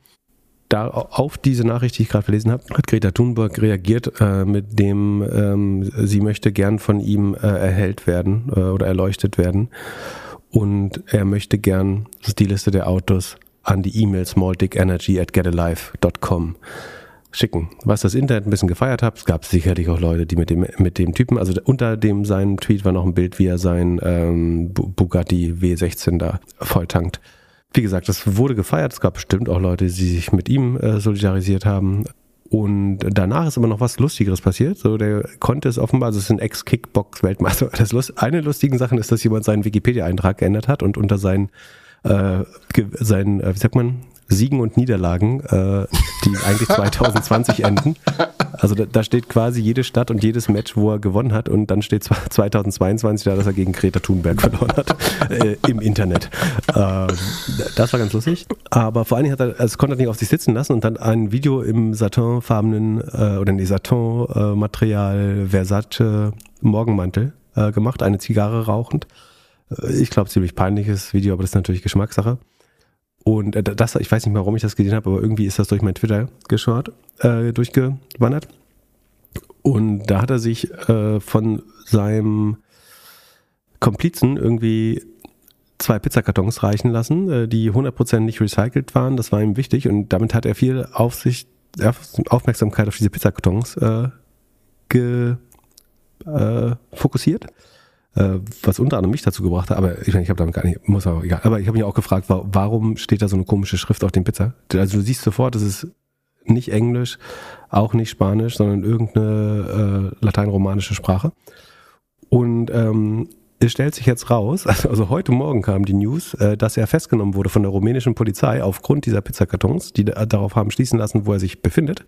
Da auf diese Nachricht, die ich gerade verlesen habe, hat Greta Thunberg reagiert äh, mit dem, ähm, sie möchte gern von ihm äh, erhellt werden äh, oder erleuchtet werden und er möchte gern die Liste der Autos an die E-Mail smalldickenergy at getalive.com schicken. Was das Internet ein bisschen gefeiert hat, es gab sicherlich auch Leute, die mit dem, mit dem Typen, also unter dem seinem Tweet war noch ein Bild, wie er sein ähm, Bu- Bugatti W16 da volltankt. Wie gesagt, das wurde gefeiert. Es gab bestimmt auch Leute, die sich mit ihm äh, solidarisiert haben. Und danach ist aber noch was Lustigeres passiert. So, der konnte es offenbar, also es ist ein Ex-Kickbox-Weltmeister. Das Lust, eine lustigen Sachen ist, dass jemand seinen Wikipedia-Eintrag geändert hat und unter seinen, äh, seinen, äh, wie sagt man, Siegen und Niederlagen, äh, die eigentlich 2020 enden. Also da, da steht quasi jede Stadt und jedes Match, wo er gewonnen hat und dann steht 2022 da, dass er gegen Greta Thunberg verloren hat äh, im Internet. Äh, das war ganz lustig. Aber vor allen Dingen hat er, es konnte er nicht auf sich sitzen lassen und dann ein Video im Satin-farbenen äh, oder nee, Satin-Material Versace Morgenmantel äh, gemacht, eine Zigarre rauchend. Äh, Ich glaube, ziemlich peinliches Video, aber das ist natürlich Geschmackssache. Und äh, das, ich weiß nicht warum ich das gesehen habe, aber irgendwie ist das durch mein Twitter geschaut, äh, durchgewandert. Und da hat er sich äh, von seinem Komplizen irgendwie zwei Pizzakartons reichen lassen, äh, die 100% nicht recycelt waren. Das war ihm wichtig und damit hat er viel Aufsicht Aufmerksamkeit auf diese Pizzakartons äh, ge, äh, fokussiert. Äh, was unter anderem mich dazu gebracht hat, aber ich meine, ich habe damit gar nicht, muss aber egal. Aber ich habe mich auch gefragt, warum steht da so eine komische Schrift auf dem Pizza? Also du siehst sofort, das ist nicht Englisch, auch nicht Spanisch, sondern irgendeine äh, lateinromanische Sprache. Und ähm, es stellt sich jetzt raus, also, heute Morgen kam die News, äh, dass er festgenommen wurde von der rumänischen Polizei aufgrund dieser Pizzakartons, die da, darauf haben schließen lassen, wo er sich befindet.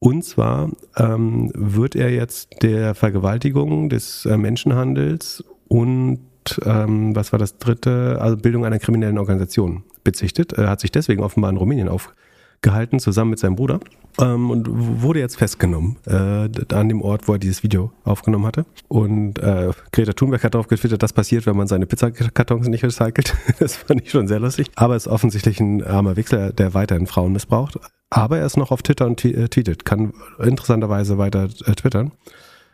Und zwar ähm, wird er jetzt der Vergewaltigung, des äh, Menschenhandels und ähm, was war das dritte, also Bildung einer kriminellen Organisation bezichtet. Er hat sich deswegen offenbar in Rumänien aufgehalten, zusammen mit seinem Bruder ähm, und wurde jetzt festgenommen äh, an dem Ort, wo er dieses Video aufgenommen hatte. Und äh, Greta Thunberg hat darauf getwittert, das passiert, wenn man seine Pizzakartons nicht recycelt. das fand ich schon sehr lustig. Aber es ist offensichtlich ein armer Wichser, der weiterhin Frauen missbraucht. Aber er ist noch auf Twitter und äh, tweetet, kann interessanterweise weiter äh, twittern.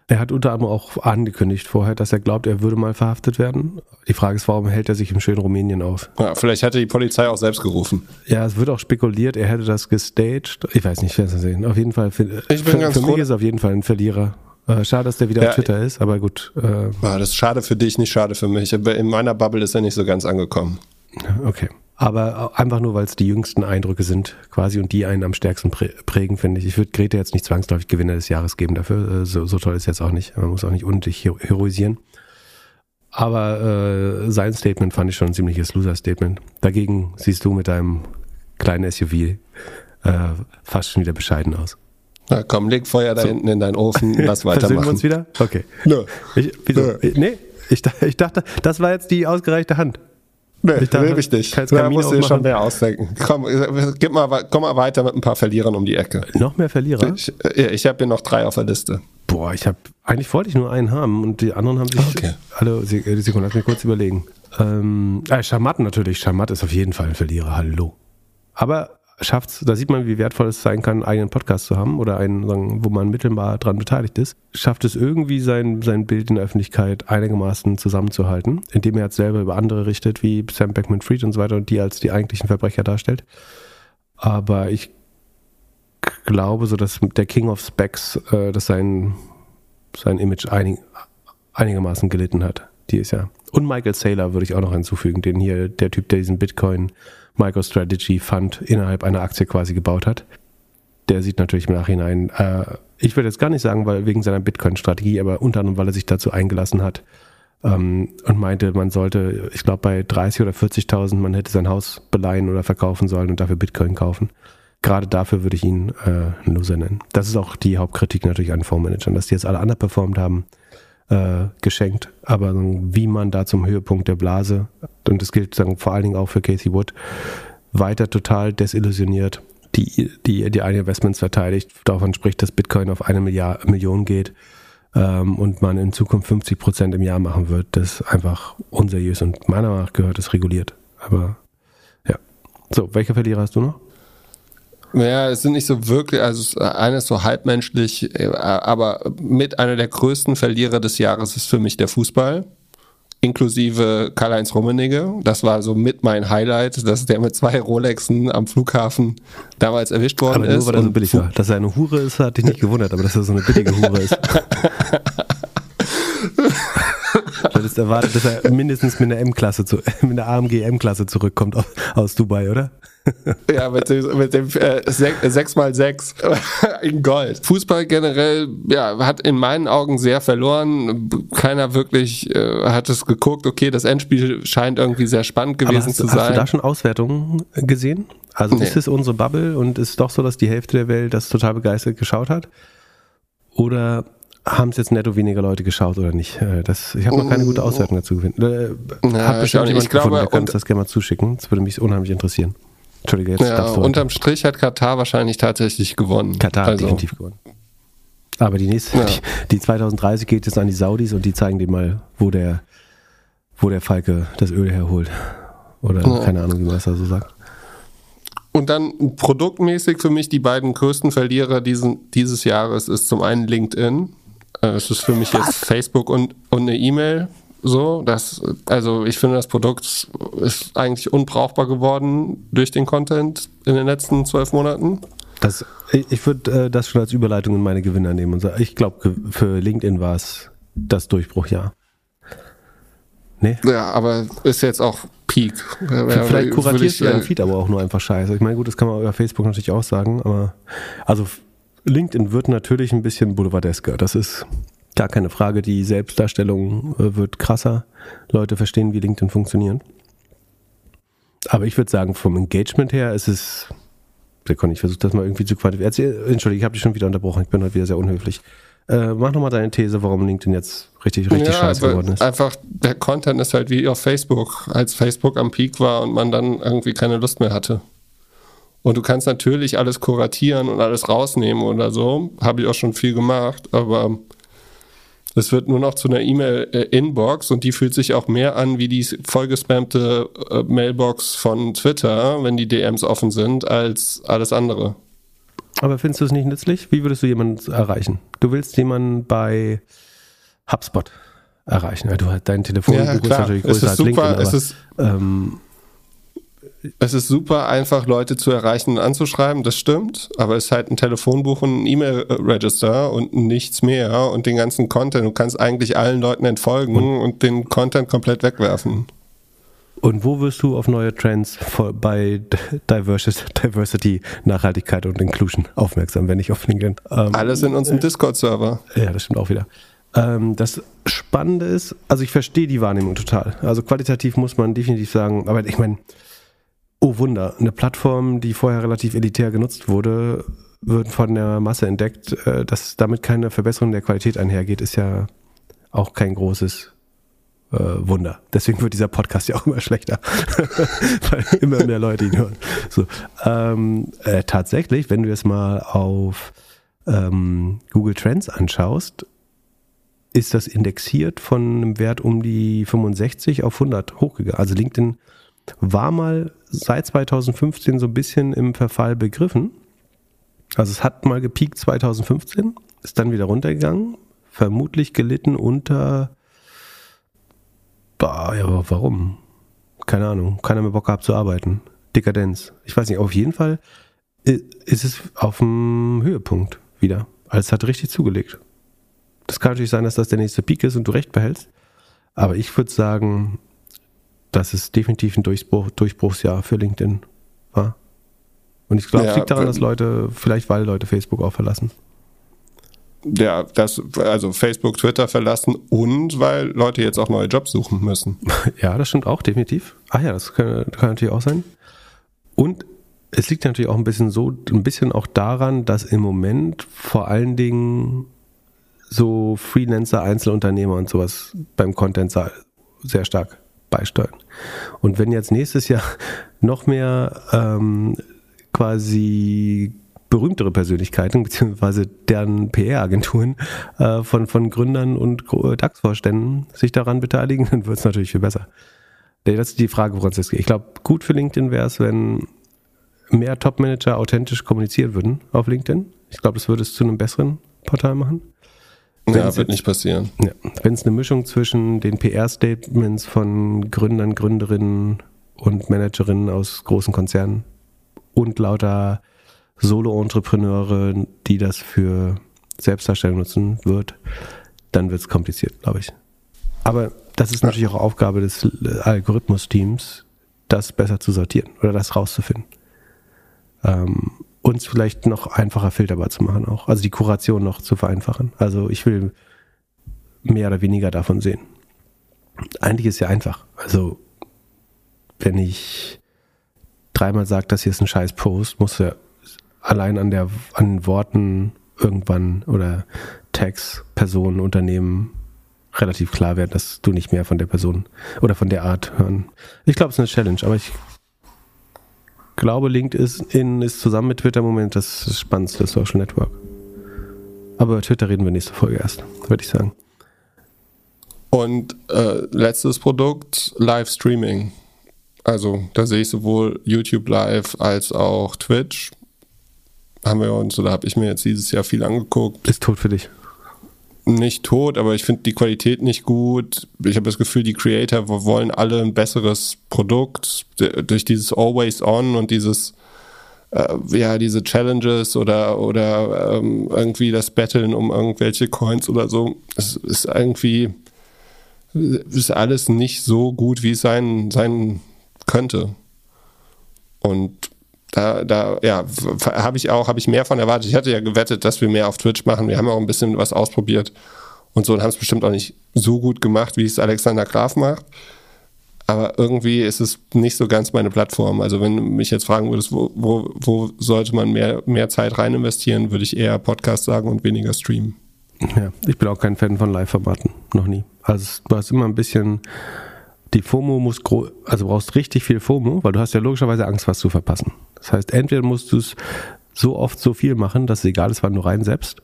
Er hat unter anderem auch angekündigt vorher, dass er glaubt, er würde mal verhaftet werden. Die Frage ist, warum hält er sich im schönen Rumänien auf? Ja, vielleicht hätte die Polizei auch selbst gerufen. Ja, es wird auch spekuliert, er hätte das gestaged. Ich weiß nicht, wer es sehen. Auf jeden Fall, für, ich bin für, ganz für mich ist er auf jeden Fall ein Verlierer. Äh, Schade, dass der wieder Ja, auf Twitter ist, aber gut. Äh, das ist schade für dich, nicht schade für mich. In meiner Bubble ist er nicht so ganz angekommen. okay. Aber einfach nur, weil es die jüngsten Eindrücke sind, quasi, und die einen am stärksten prä prägen, finde ich. Ich würde Grete jetzt nicht zwangsläufig Gewinner des Jahres geben dafür. Äh, So, so toll ist jetzt auch nicht. Man muss auch nicht unnötig hero- heroisieren. Aber äh, sein Statement fand ich schon ein ziemliches Loser-Statement. Dagegen siehst du mit deinem kleinen SUV äh, fast schon wieder bescheiden aus. Na komm, leg Feuer da So. hinten in deinen Ofen, lass Versöhnen wir weitermachen. uns wieder? Okay. Nö. Ich, wieso? Nö. Nee, ich, ich dachte, das war jetzt die ausgereichte Hand. Nee, Ich dachte, will ich nicht. kannst Da du dir schon mehr ausdenken. Komm, gib mal, komm mal weiter mit ein paar Verlierern um die Ecke. Noch mehr Verlierer? Ich, äh, ich habe hier noch drei auf der Liste. Boah, ich habe eigentlich wollte ich nur einen haben und die anderen haben sich Okay. alle Se- äh, Sekunde, lass mich kurz überlegen. Ähm, äh, Schamat natürlich, Schamat ist auf jeden Fall ein Verlierer, hallo. Aber schafft's, da sieht man, wie wertvoll es sein kann, einen eigenen Podcast zu haben oder einen, sagen, wo man mittelbar dran beteiligt ist. Schafft es irgendwie sein, sein Bild in der Öffentlichkeit einigermaßen zusammenzuhalten, indem er jetzt selber über andere richtet, wie Sam Beckman Fried und so weiter und die als die eigentlichen Verbrecher darstellt. Aber ich glaube, so dass der King of Specs, äh, dass sein, sein Image einig, einigermaßen gelitten hat. Die ist ja. Und Michael Saylor würde ich auch noch hinzufügen, den hier, der Typ, der diesen Bitcoin MicroStrategy Fund innerhalb einer Aktie quasi gebaut hat. Der sieht natürlich im Nachhinein, äh, ich würde jetzt gar nicht sagen, weil wegen seiner Bitcoin-Strategie, aber unter anderem, weil er sich dazu eingelassen hat ähm, und meinte, man sollte, ich glaube, bei 30 oder 40.000, man hätte sein Haus beleihen oder verkaufen sollen und dafür Bitcoin kaufen. Gerade dafür würde ich ihn äh, einen Loser nennen. Das ist auch die Hauptkritik natürlich an Fondsmanagern, dass die jetzt alle underperformed haben, äh, geschenkt. Aber wie man da zum Höhepunkt der Blase, und das gilt sagen, vor allen Dingen auch für Casey Wood, weiter total desillusioniert, die, die, die eigenen Investments verteidigt, davon spricht, dass Bitcoin auf eine Milliard, Million geht ähm, und man in Zukunft 50 Prozent im Jahr machen wird, das ist einfach unseriös und meiner Meinung nach gehört es reguliert. Aber ja. So, welche Verlierer hast du noch? Ja, es sind nicht so wirklich, also es- einer ist so halbmenschlich, äh, aber mit einer der größten Verlierer des Jahres ist für mich der Fußball. Inklusive Karl-Heinz Rummenigge. Das war so mit mein Highlight, dass der mit zwei Rolexen am Flughafen damals erwischt worden Aber nur ist. weil er so billig war. Dass er eine Hure ist, hat dich nicht gewundert, aber dass er so eine billige Hure ist. Hättest erwartet, dass er mindestens mit einer M-Klasse, zu, mit einer AMG M-Klasse zurückkommt aus, aus Dubai, oder? Ja, mit dem, mit dem äh, 6x6 in Gold. Fußball generell ja, hat in meinen Augen sehr verloren. Keiner wirklich äh, hat es geguckt. Okay, das Endspiel scheint irgendwie sehr spannend gewesen hast, zu hast du sein. da schon Auswertungen gesehen? Also Nee. ist es unsere Bubble und ist doch so, dass die Hälfte der Welt das total begeistert geschaut hat? Oder haben es jetzt netto weniger Leute geschaut oder nicht? Äh, Das, ich habe noch keine gute Auswertung dazu gefunden. Äh, Ja, hat ich bestimmt jemand Ich glaube, gefunden, der kann uns das gerne mal zuschicken. Das würde mich unheimlich interessieren. Entschuldige, jetzt ja, darfst du unterm Strich hat Katar wahrscheinlich tatsächlich gewonnen. Katar hat also, definitiv gewonnen. Aber die nächste, Ja. die, die 2030 geht jetzt an die Saudis und die zeigen dir mal, wo der, wo der Falke das Öl herholt. Oder Ja. keine Ahnung, wie man das da so sagt. Und dann produktmäßig für mich die beiden größten Verlierer diesen, dieses Jahres ist zum einen LinkedIn. Äh, Es ist für mich jetzt Facebook und, und eine E-Mail. So, das, also ich finde, das Produkt ist eigentlich unbrauchbar geworden durch den Content in den letzten zwölf Monaten. Das, ich ich würde äh, das schon als Überleitung in meine Gewinner nehmen und sagen, ich glaube, für LinkedIn war es das Durchbruchjahr. Nee? Ja, aber ist jetzt auch Peak. Vielleicht kuratierst du deinen Feed aber auch nur einfach scheiße. Ich meine, gut, das kann man über Facebook natürlich auch sagen, aber also LinkedIn wird natürlich ein bisschen boulevardesker. Das ist gar keine Frage. Die Selbstdarstellung äh, wird krasser. Leute verstehen, wie LinkedIn funktioniert. Aber ich würde sagen, vom Engagement her ist es. Sekunde, ich versuche das mal irgendwie zu quantifizieren. Entschuldigung, ich habe dich schon wieder unterbrochen. Ich bin heute wieder sehr unhöflich. Äh, mach nochmal deine These, warum LinkedIn jetzt richtig, richtig ja, scheiße geworden ist. Einfach, der Content ist halt wie auf Facebook, als Facebook am Peak war und man dann irgendwie keine Lust mehr hatte. Und du kannst natürlich alles kuratieren und alles rausnehmen oder so. Habe ich auch schon viel gemacht, aber es wird nur noch zu einer E-Mail-Inbox und die fühlt sich auch mehr an wie die vollgespammte äh, Mailbox von Twitter, wenn die DMs offen sind, als alles andere. Aber findest du es nicht nützlich? Wie würdest du jemanden erreichen? Du willst jemanden bei HubSpot erreichen. Du hast dein Telefonbuch Ja, ist natürlich Es größer ist als super, LinkedIn, aber es ist- ähm, Es ist super einfach, Leute zu erreichen und anzuschreiben, das stimmt, aber es ist halt ein Telefonbuch und ein E-Mail-Register und nichts mehr und den ganzen Content. Du kannst eigentlich allen Leuten entfolgen und, den Content komplett wegwerfen. und wo wirst du auf neue Trends bei Diversity, Nachhaltigkeit und Inclusion aufmerksam, wenn nicht auf LinkedIn? Ähm, Alles in unserem Discord-Server. Ja, das stimmt auch wieder. Ähm, das Spannende ist, also ich verstehe die Wahrnehmung total. Also qualitativ muss man definitiv sagen, aber ich meine, oh Wunder, eine Plattform, die vorher relativ elitär genutzt wurde, wird von der Masse entdeckt, äh, dass damit keine Verbesserung der Qualität einhergeht, ist ja auch kein großes äh, Wunder. Deswegen wird dieser Podcast ja auch immer schlechter, weil immer mehr Leute ihn hören. So, ähm, äh, tatsächlich, wenn du jetzt mal auf ähm, Google Trends anschaust, ist das indexiert von einem Wert um die 65 auf 100 hochgegangen. Also LinkedIn war mal seit 2015 so ein bisschen im Verfall begriffen. Also es hat mal gepiekt 2015, ist dann wieder runtergegangen, vermutlich gelitten unter, bah, ja, warum? Keine Ahnung, keiner mehr Bock gehabt zu arbeiten. Dekadenz. Ich weiß nicht, auf jeden Fall ist es auf dem Höhepunkt wieder. Also es hat richtig zugelegt. Das kann natürlich sein, dass das der nächste Peak ist und du recht behältst. Aber ich würde sagen, dass es definitiv ein Durchbruch, Durchbruchsjahr für LinkedIn war. Und ich glaube, es Ja, liegt daran, dass Leute, vielleicht weil Leute Facebook auch verlassen. Ja, das, also Facebook, Twitter verlassen und weil Leute jetzt auch neue Jobs suchen müssen. Ja, das stimmt auch, definitiv. Ach ja, das kann, kann natürlich auch sein. Und es liegt natürlich auch ein bisschen so, ein bisschen auch daran, dass im Moment vor allen Dingen so Freelancer, Einzelunternehmer und sowas beim Content sehr stark beisteuern. Und wenn jetzt nächstes Jahr noch mehr ähm, quasi berühmtere Persönlichkeiten beziehungsweise deren PR-Agenturen äh, von, von Gründern und DAX-Vorständen sich daran beteiligen, dann wird es natürlich viel besser. Das ist die Frage, woran es geht. Ich glaube, gut für LinkedIn wäre es, wenn mehr Top-Manager authentisch kommunizieren würden auf LinkedIn. Ich glaube, das würde es zu einem besseren Portal machen. Wenn's Ja, wird nicht passieren. Ja. Wenn es eine Mischung zwischen den PR-Statements von Gründern, Gründerinnen und Managerinnen aus großen Konzernen und lauter Solo-Entrepreneure, die das für Selbstdarstellung nutzen wird, dann wird es kompliziert, glaube ich. Aber das ist natürlich auch Aufgabe des Algorithmus-Teams, das besser zu sortieren oder das rauszufinden. Ähm, uns vielleicht noch einfacher filterbar zu machen auch. Also die Kuration noch zu vereinfachen. Also ich will mehr oder weniger davon sehen. Eigentlich ist ja einfach. Also wenn ich dreimal sage, das hier ist ein scheiß Post, muss ja allein an der an Worten irgendwann oder Tags, Personen, Unternehmen relativ klar werden, dass du nicht mehr von der Person oder von der Art hören. Ich glaube, es ist eine Challenge, aber ich glaube, LinkedIn ist zusammen mit Twitter im Moment das spannendste Social Network. Aber über Twitter reden wir nächste Folge erst, würde ich sagen. Und äh, letztes Produkt, Livestreaming. Also da sehe ich sowohl YouTube Live als auch Twitch. Haben wir uns, oder habe ich mir jetzt dieses Jahr viel angeguckt. Ist tot für dich. Nicht tot, aber ich finde die Qualität nicht gut. Ich habe das Gefühl, die Creator wollen alle ein besseres Produkt. Durch dieses Always On und dieses äh, ja, diese Challenges oder, oder ähm, irgendwie das Battlen um irgendwelche Coins oder so, es ist irgendwie, ist alles nicht so gut, wie es sein, sein könnte. Und da, da ja, habe ich auch, habe ich mehr von erwartet. Ich hatte ja gewettet, dass wir mehr auf Twitch machen. Wir haben auch ein bisschen was ausprobiert und so und haben es bestimmt auch nicht so gut gemacht, wie es Alexander Graf macht. Aber irgendwie ist es nicht so ganz meine Plattform. Also wenn du mich jetzt fragen würdest, wo, wo, wo sollte man mehr, mehr Zeit rein investieren, würde ich eher Podcast sagen und weniger streamen. Ja, ich bin auch kein Fan von Live-Formaten. Noch nie. Also du hast immer ein bisschen die FOMO muss also du brauchst richtig viel FOMO, weil du hast ja logischerweise Angst, was zu verpassen. Das heißt, entweder musst du es so oft so viel machen, dass es egal ist, wann du reinsetzt,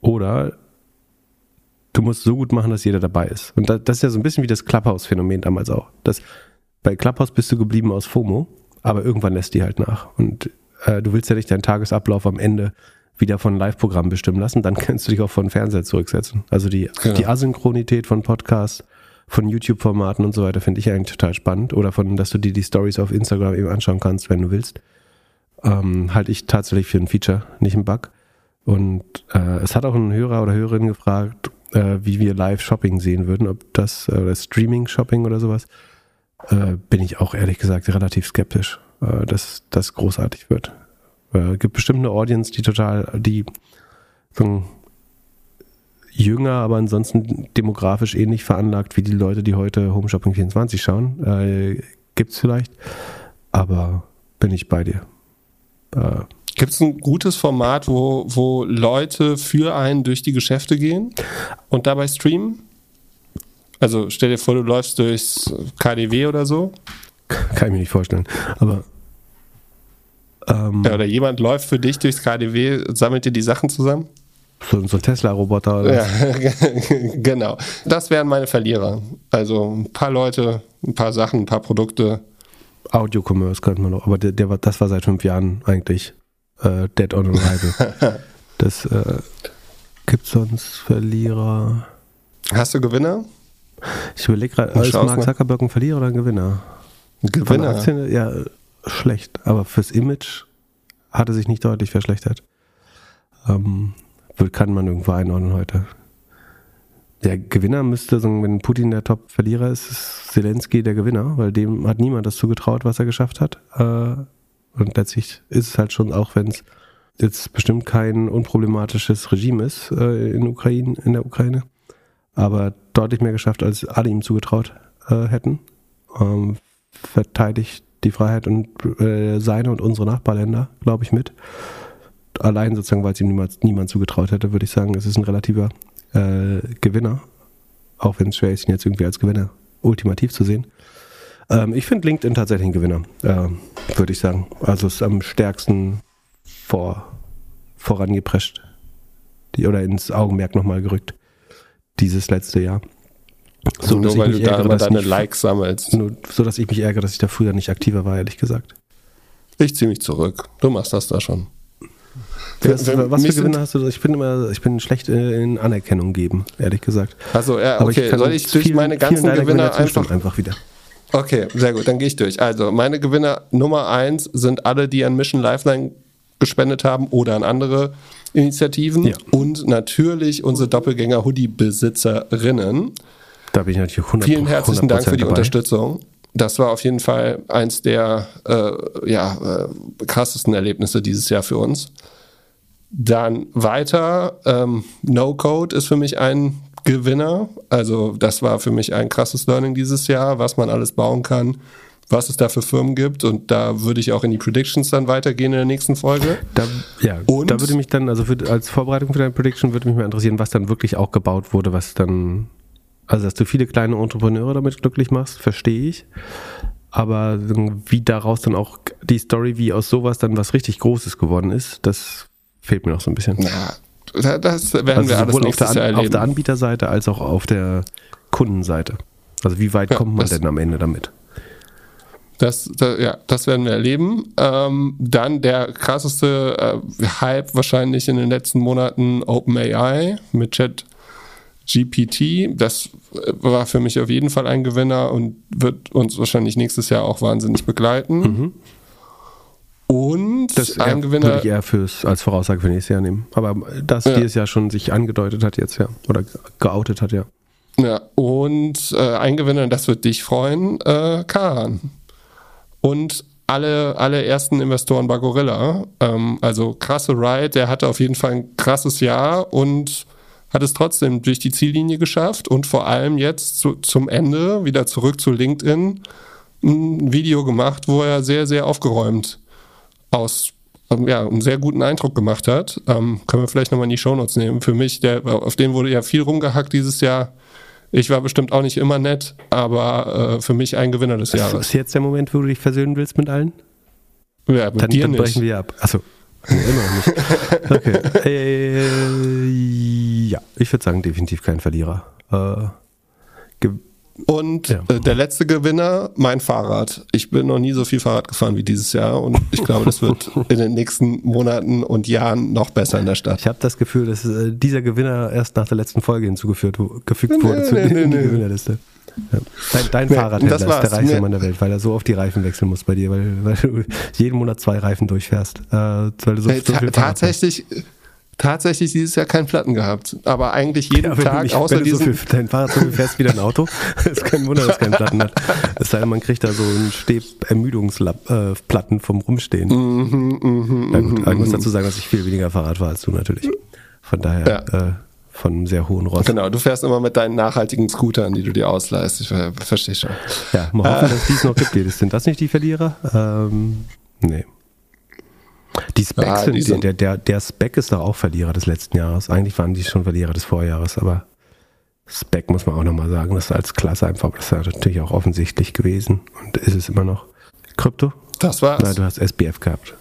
oder du musst so gut machen, dass jeder dabei ist. Und das ist ja so ein bisschen wie das Clubhouse-Phänomen damals auch. Das, bei Clubhouse bist du geblieben aus FOMO, aber irgendwann lässt die halt nach. Und äh, du willst ja nicht deinen Tagesablauf am Ende wieder von Live-Programm bestimmen lassen, dann kannst du dich auch von Fernseher zurücksetzen. Also die, genau. die Asynchronität von Podcasts, von YouTube-Formaten und so weiter finde ich eigentlich total spannend. Oder von, dass du dir die Stories auf Instagram eben anschauen kannst, wenn du willst. Ähm, halte ich tatsächlich für ein Feature, nicht ein Bug. Und äh, es hat auch ein Hörer oder Hörerin gefragt, äh, wie wir Live-Shopping sehen würden, ob das äh, Streaming-Shopping oder sowas. Äh, bin ich auch ehrlich gesagt relativ skeptisch, äh, dass das großartig wird. Äh, gibt bestimmt eine Audience, die total, die so jünger, aber ansonsten demografisch ähnlich veranlagt wie die Leute, die heute Home Shopping 24 schauen. Äh, es vielleicht, aber bin ich bei dir. Äh, Gibt es ein gutes Format, wo, wo Leute für einen durch die Geschäfte gehen und dabei streamen? Also stell dir vor, du läufst durchs KDW oder so. Kann ich mir nicht vorstellen. Aber ähm, ja, oder jemand läuft für dich durchs KDW, sammelt dir die Sachen zusammen? So, so ein Tesla-Roboter? Ja, genau. Das wären meine Verlierer. Also ein paar Leute, ein paar Sachen, ein paar Produkte. Audio-Commerce könnte man noch, aber der, der war, das war seit fünf Jahren eigentlich äh, Dead on Arrival. das äh, gibt sonst Verlierer. Hast du Gewinner? Ich überlege gerade, ist Mark Zuckerberg ein Verlierer oder ein Gewinner? Gewinner? Aktien, ja, schlecht. Aber fürs Image hat er sich nicht deutlich verschlechtert. Ähm, kann man irgendwo einordnen heute. Der Gewinner müsste, wenn Putin der Top-Verlierer ist, ist Zelensky der Gewinner, weil dem hat niemand das zugetraut, was er geschafft hat. Äh, und letztlich ist es halt schon, auch wenn es jetzt bestimmt kein unproblematisches Regime ist äh, in, Ukraine, in der Ukraine, aber deutlich mehr geschafft, als alle ihm zugetraut äh, hätten. Ähm, verteidigt die Freiheit und seine und unsere Nachbarländer, glaube ich, mit. Allein sozusagen, weil es ihm niemand, niemand zugetraut hätte, würde ich sagen, es ist ein relativer äh, Gewinner. Auch wenn es schwer ist, ihn jetzt irgendwie als Gewinner ultimativ zu sehen. Ähm, ich finde LinkedIn tatsächlich ein Gewinner, äh, würde ich sagen. Also es ist am stärksten vor, vorangeprescht die, oder ins Augenmerk nochmal gerückt. Dieses letzte Jahr. So, nur weil du da ärgere, deine nicht, Likes sammelst. Nur, so, dass ich mich ärgere, dass ich da früher nicht aktiver war, ehrlich gesagt. Ich ziehe mich zurück. Du machst das da schon. Was, was für Gewinne hast du? Ich bin immer, ich bin schlecht in Anerkennung geben, ehrlich gesagt. Also ja, okay. Soll ich durch vielen, meine ganzen Gewinner einfach, einfach wieder? Okay, sehr gut, dann gehe ich durch. Also, meine Gewinner Nummer eins sind alle, die an Mission Lifeline gespendet haben oder an andere Initiativen. Ja. Und natürlich unsere Doppelgänger-Hoodie-Besitzerinnen. Da bin ich natürlich 100% Vielen herzlichen Dank für die dabei. Unterstützung. Das war auf jeden Fall eins der äh, ja, äh, krassesten Erlebnisse dieses Jahr für uns. Dann weiter, ähm, No Code ist für mich ein Gewinner. Also das war für mich ein krasses Learning dieses Jahr, was man alles bauen kann, was es da für Firmen gibt. Und da würde ich auch in die Predictions dann weitergehen in der nächsten Folge. Da, ja, und da würde mich dann, also für, als Vorbereitung für deine Prediction würde mich mal interessieren, was dann wirklich auch gebaut wurde, was dann, also dass du viele kleine Entrepreneure damit glücklich machst, verstehe ich. Aber wie daraus dann auch die Story, wie aus sowas dann was richtig Großes geworden ist, das fehlt mir noch so ein bisschen. Ja, das werden also wir alles nächstes auf der, Jahr erleben. Auf der Anbieterseite als auch auf der Kundenseite. Also wie weit ja, kommt man denn am Ende damit? Das, das, ja, das werden wir erleben. Ähm, dann der krasseste äh, Hype wahrscheinlich in den letzten Monaten OpenAI mit Chat GPT. Das äh, war für mich auf jeden Fall ein Gewinner und wird uns wahrscheinlich nächstes Jahr auch wahnsinnig begleiten. Mhm. Und Das ein Gewinner. würde ich eher fürs, als Voraussage für nächstes Jahr nehmen. Aber das Ja. dieses Jahr schon sich angedeutet hat jetzt, ja. Oder ge- geoutet hat, ja. Ja, und äh, ein Gewinner, das wird dich freuen, äh, Karan. Und alle, alle ersten Investoren bei Gorilla. Ähm, also krasse Ride, der hatte auf jeden Fall ein krasses Jahr und hat es trotzdem durch die Ziellinie geschafft und vor allem jetzt zu, zum Ende wieder zurück zu LinkedIn ein Video gemacht, wo er sehr, sehr aufgeräumt aus ähm, ja, einen sehr guten Eindruck gemacht hat. Ähm, können wir vielleicht nochmal in die Shownotes nehmen. Für mich, der, auf den wurde ja viel rumgehackt dieses Jahr. Ich war bestimmt auch nicht immer nett, aber äh, für mich ein Gewinner des Ist Jahres. jetzt der Moment, wo du dich versöhnen willst mit allen? Ja, mit Dann, dir dann nicht. brechen wir ab. Achso. Nee, immer nicht. Okay. Äh, ja, ich würde sagen, definitiv kein Verlierer. Äh, Und Ja. äh, der letzte Gewinner, mein Fahrrad. Ich bin noch nie so viel Fahrrad gefahren wie dieses Jahr und ich glaube, das wird in den nächsten Monaten und Jahren noch besser in der Stadt. ich habe das Gefühl, dass äh, dieser Gewinner erst nach der letzten Folge hinzugefügt Nee, wurde zu nee, in nee, die nee. Gewinnerliste. Ja. Dein, dein Nee, Fahrradhändler ist der reichste Mir- Mann der Welt, weil er so oft die Reifen wechseln muss bei dir, weil, weil du jeden Monat zwei Reifen durchfährst. Äh, weil du so, Äh, so ta Fahrrad fährst. Tatsächlich, dieses Jahr keinen Platten gehabt. Aber eigentlich jeden Ja, Tag, nicht, außer wenn du so viel, dein Fahrrad so viel fährst wie dein Auto, ist kein Wunder, dass es keinen Platten hat. Es sei denn, man kriegt da so einen Steb-Ermüdungsplatten äh, vom Rumstehen. Mhm, Na gut, aber ich muss dazu sagen, dass ich viel weniger Fahrrad fahre als du natürlich. Von daher Ja. äh, von einem sehr hohen Rost. Genau, du fährst immer mit deinen nachhaltigen Scootern, die du dir ausleihst. Ich ver verstehe schon. Ja, mal hoffen, dass dies noch gibt. Sind das nicht die Verlierer? Ähm, nee. Die Specs Ja, sind, sind- der, der, der Spec ist doch auch Verlierer des letzten Jahres. Eigentlich waren die schon Verlierer des Vorjahres, aber Spec muss man auch nochmal sagen, das ist als Klasse einfach, das ist natürlich auch offensichtlich gewesen und ist es immer noch. Krypto? Das war's. Nein, du hast SBF gehabt.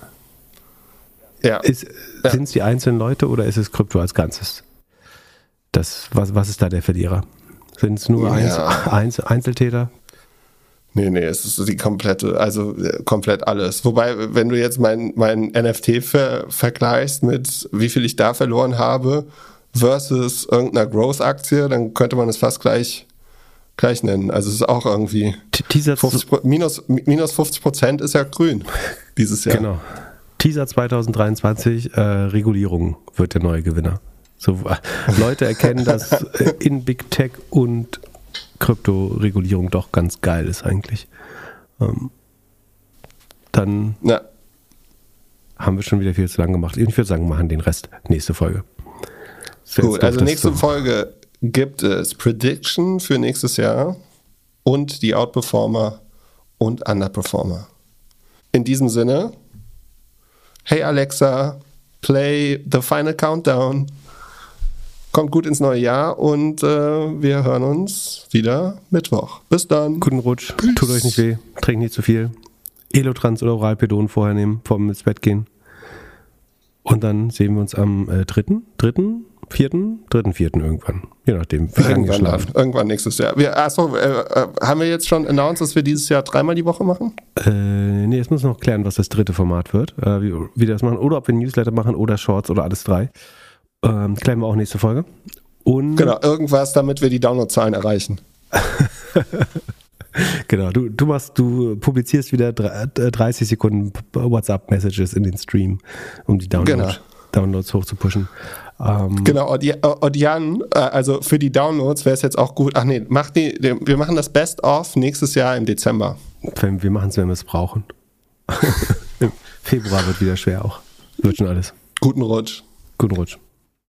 ja. Ist, Ja. Sind es die einzelnen Leute oder ist es Krypto als Ganzes? Das, was, was ist da der Verlierer? Sind es nur Ja. Einz, Einzeltäter? Nee, nee, es ist die komplette, also äh, komplett alles. Wobei, wenn du jetzt mein, mein NFT ver vergleichst mit wie viel ich da verloren habe versus irgendeiner Growth-Aktie, dann könnte man es fast gleich, gleich nennen. Also es ist auch irgendwie T- Teaser 50, Pro- minus, minus 50 Prozent ist ja grün dieses Jahr. Genau. Teaser 2023, äh, Regulierung wird der neue Gewinner. So, Leute erkennen, dass äh, in Big Tech und Krypto-Regulierung doch ganz geil ist eigentlich. Ähm, dann Ja, haben wir schon wieder viel zu lang gemacht. Ich würde sagen, wir machen den Rest nächste Folge. Gut. doof, Also nächste zu- Folge gibt es Prediction für nächstes Jahr und die Outperformer und Underperformer. In diesem Sinne, hey Alexa, play the final countdown. Kommt gut ins neue Jahr und äh, wir hören uns wieder Mittwoch. Bis dann. Guten Rutsch, tut euch nicht weh, trinkt nicht zu viel. Elotrans oder Oralpedon vorher nehmen, vorm ins Bett gehen. Und dann sehen wir uns am äh, dritten, dritten, vierten, dritten, vierten irgendwann. Je nachdem, wie lange ihr dann. schlaft. Irgendwann nächstes Jahr. Wir, achso, äh, äh, haben wir jetzt schon announced, dass wir dieses Jahr dreimal die Woche machen? Äh, nee, jetzt muss noch klären, was das dritte Format wird, äh, wie, wie wir das machen. Oder ob wir Newsletter machen oder Shorts oder alles drei. Ähm, klären wir auch nächste Folge. Und Genau, irgendwas, damit wir die Downloadzahlen erreichen. Genau, du, du machst, du publizierst wieder drei- äh, 30 Sekunden WhatsApp-Messages in den Stream, um die Downloads, Genau. Downloads hochzupushen. Ähm, Genau, und, und Jan, äh, also für die Downloads wäre es jetzt auch gut. Ach nee, mach die, wir machen das Best-of nächstes Jahr im Dezember. wir machen es, wenn wir es brauchen. Im Februar wird wieder schwer auch. Wird schon alles. Guten Rutsch. Guten Rutsch.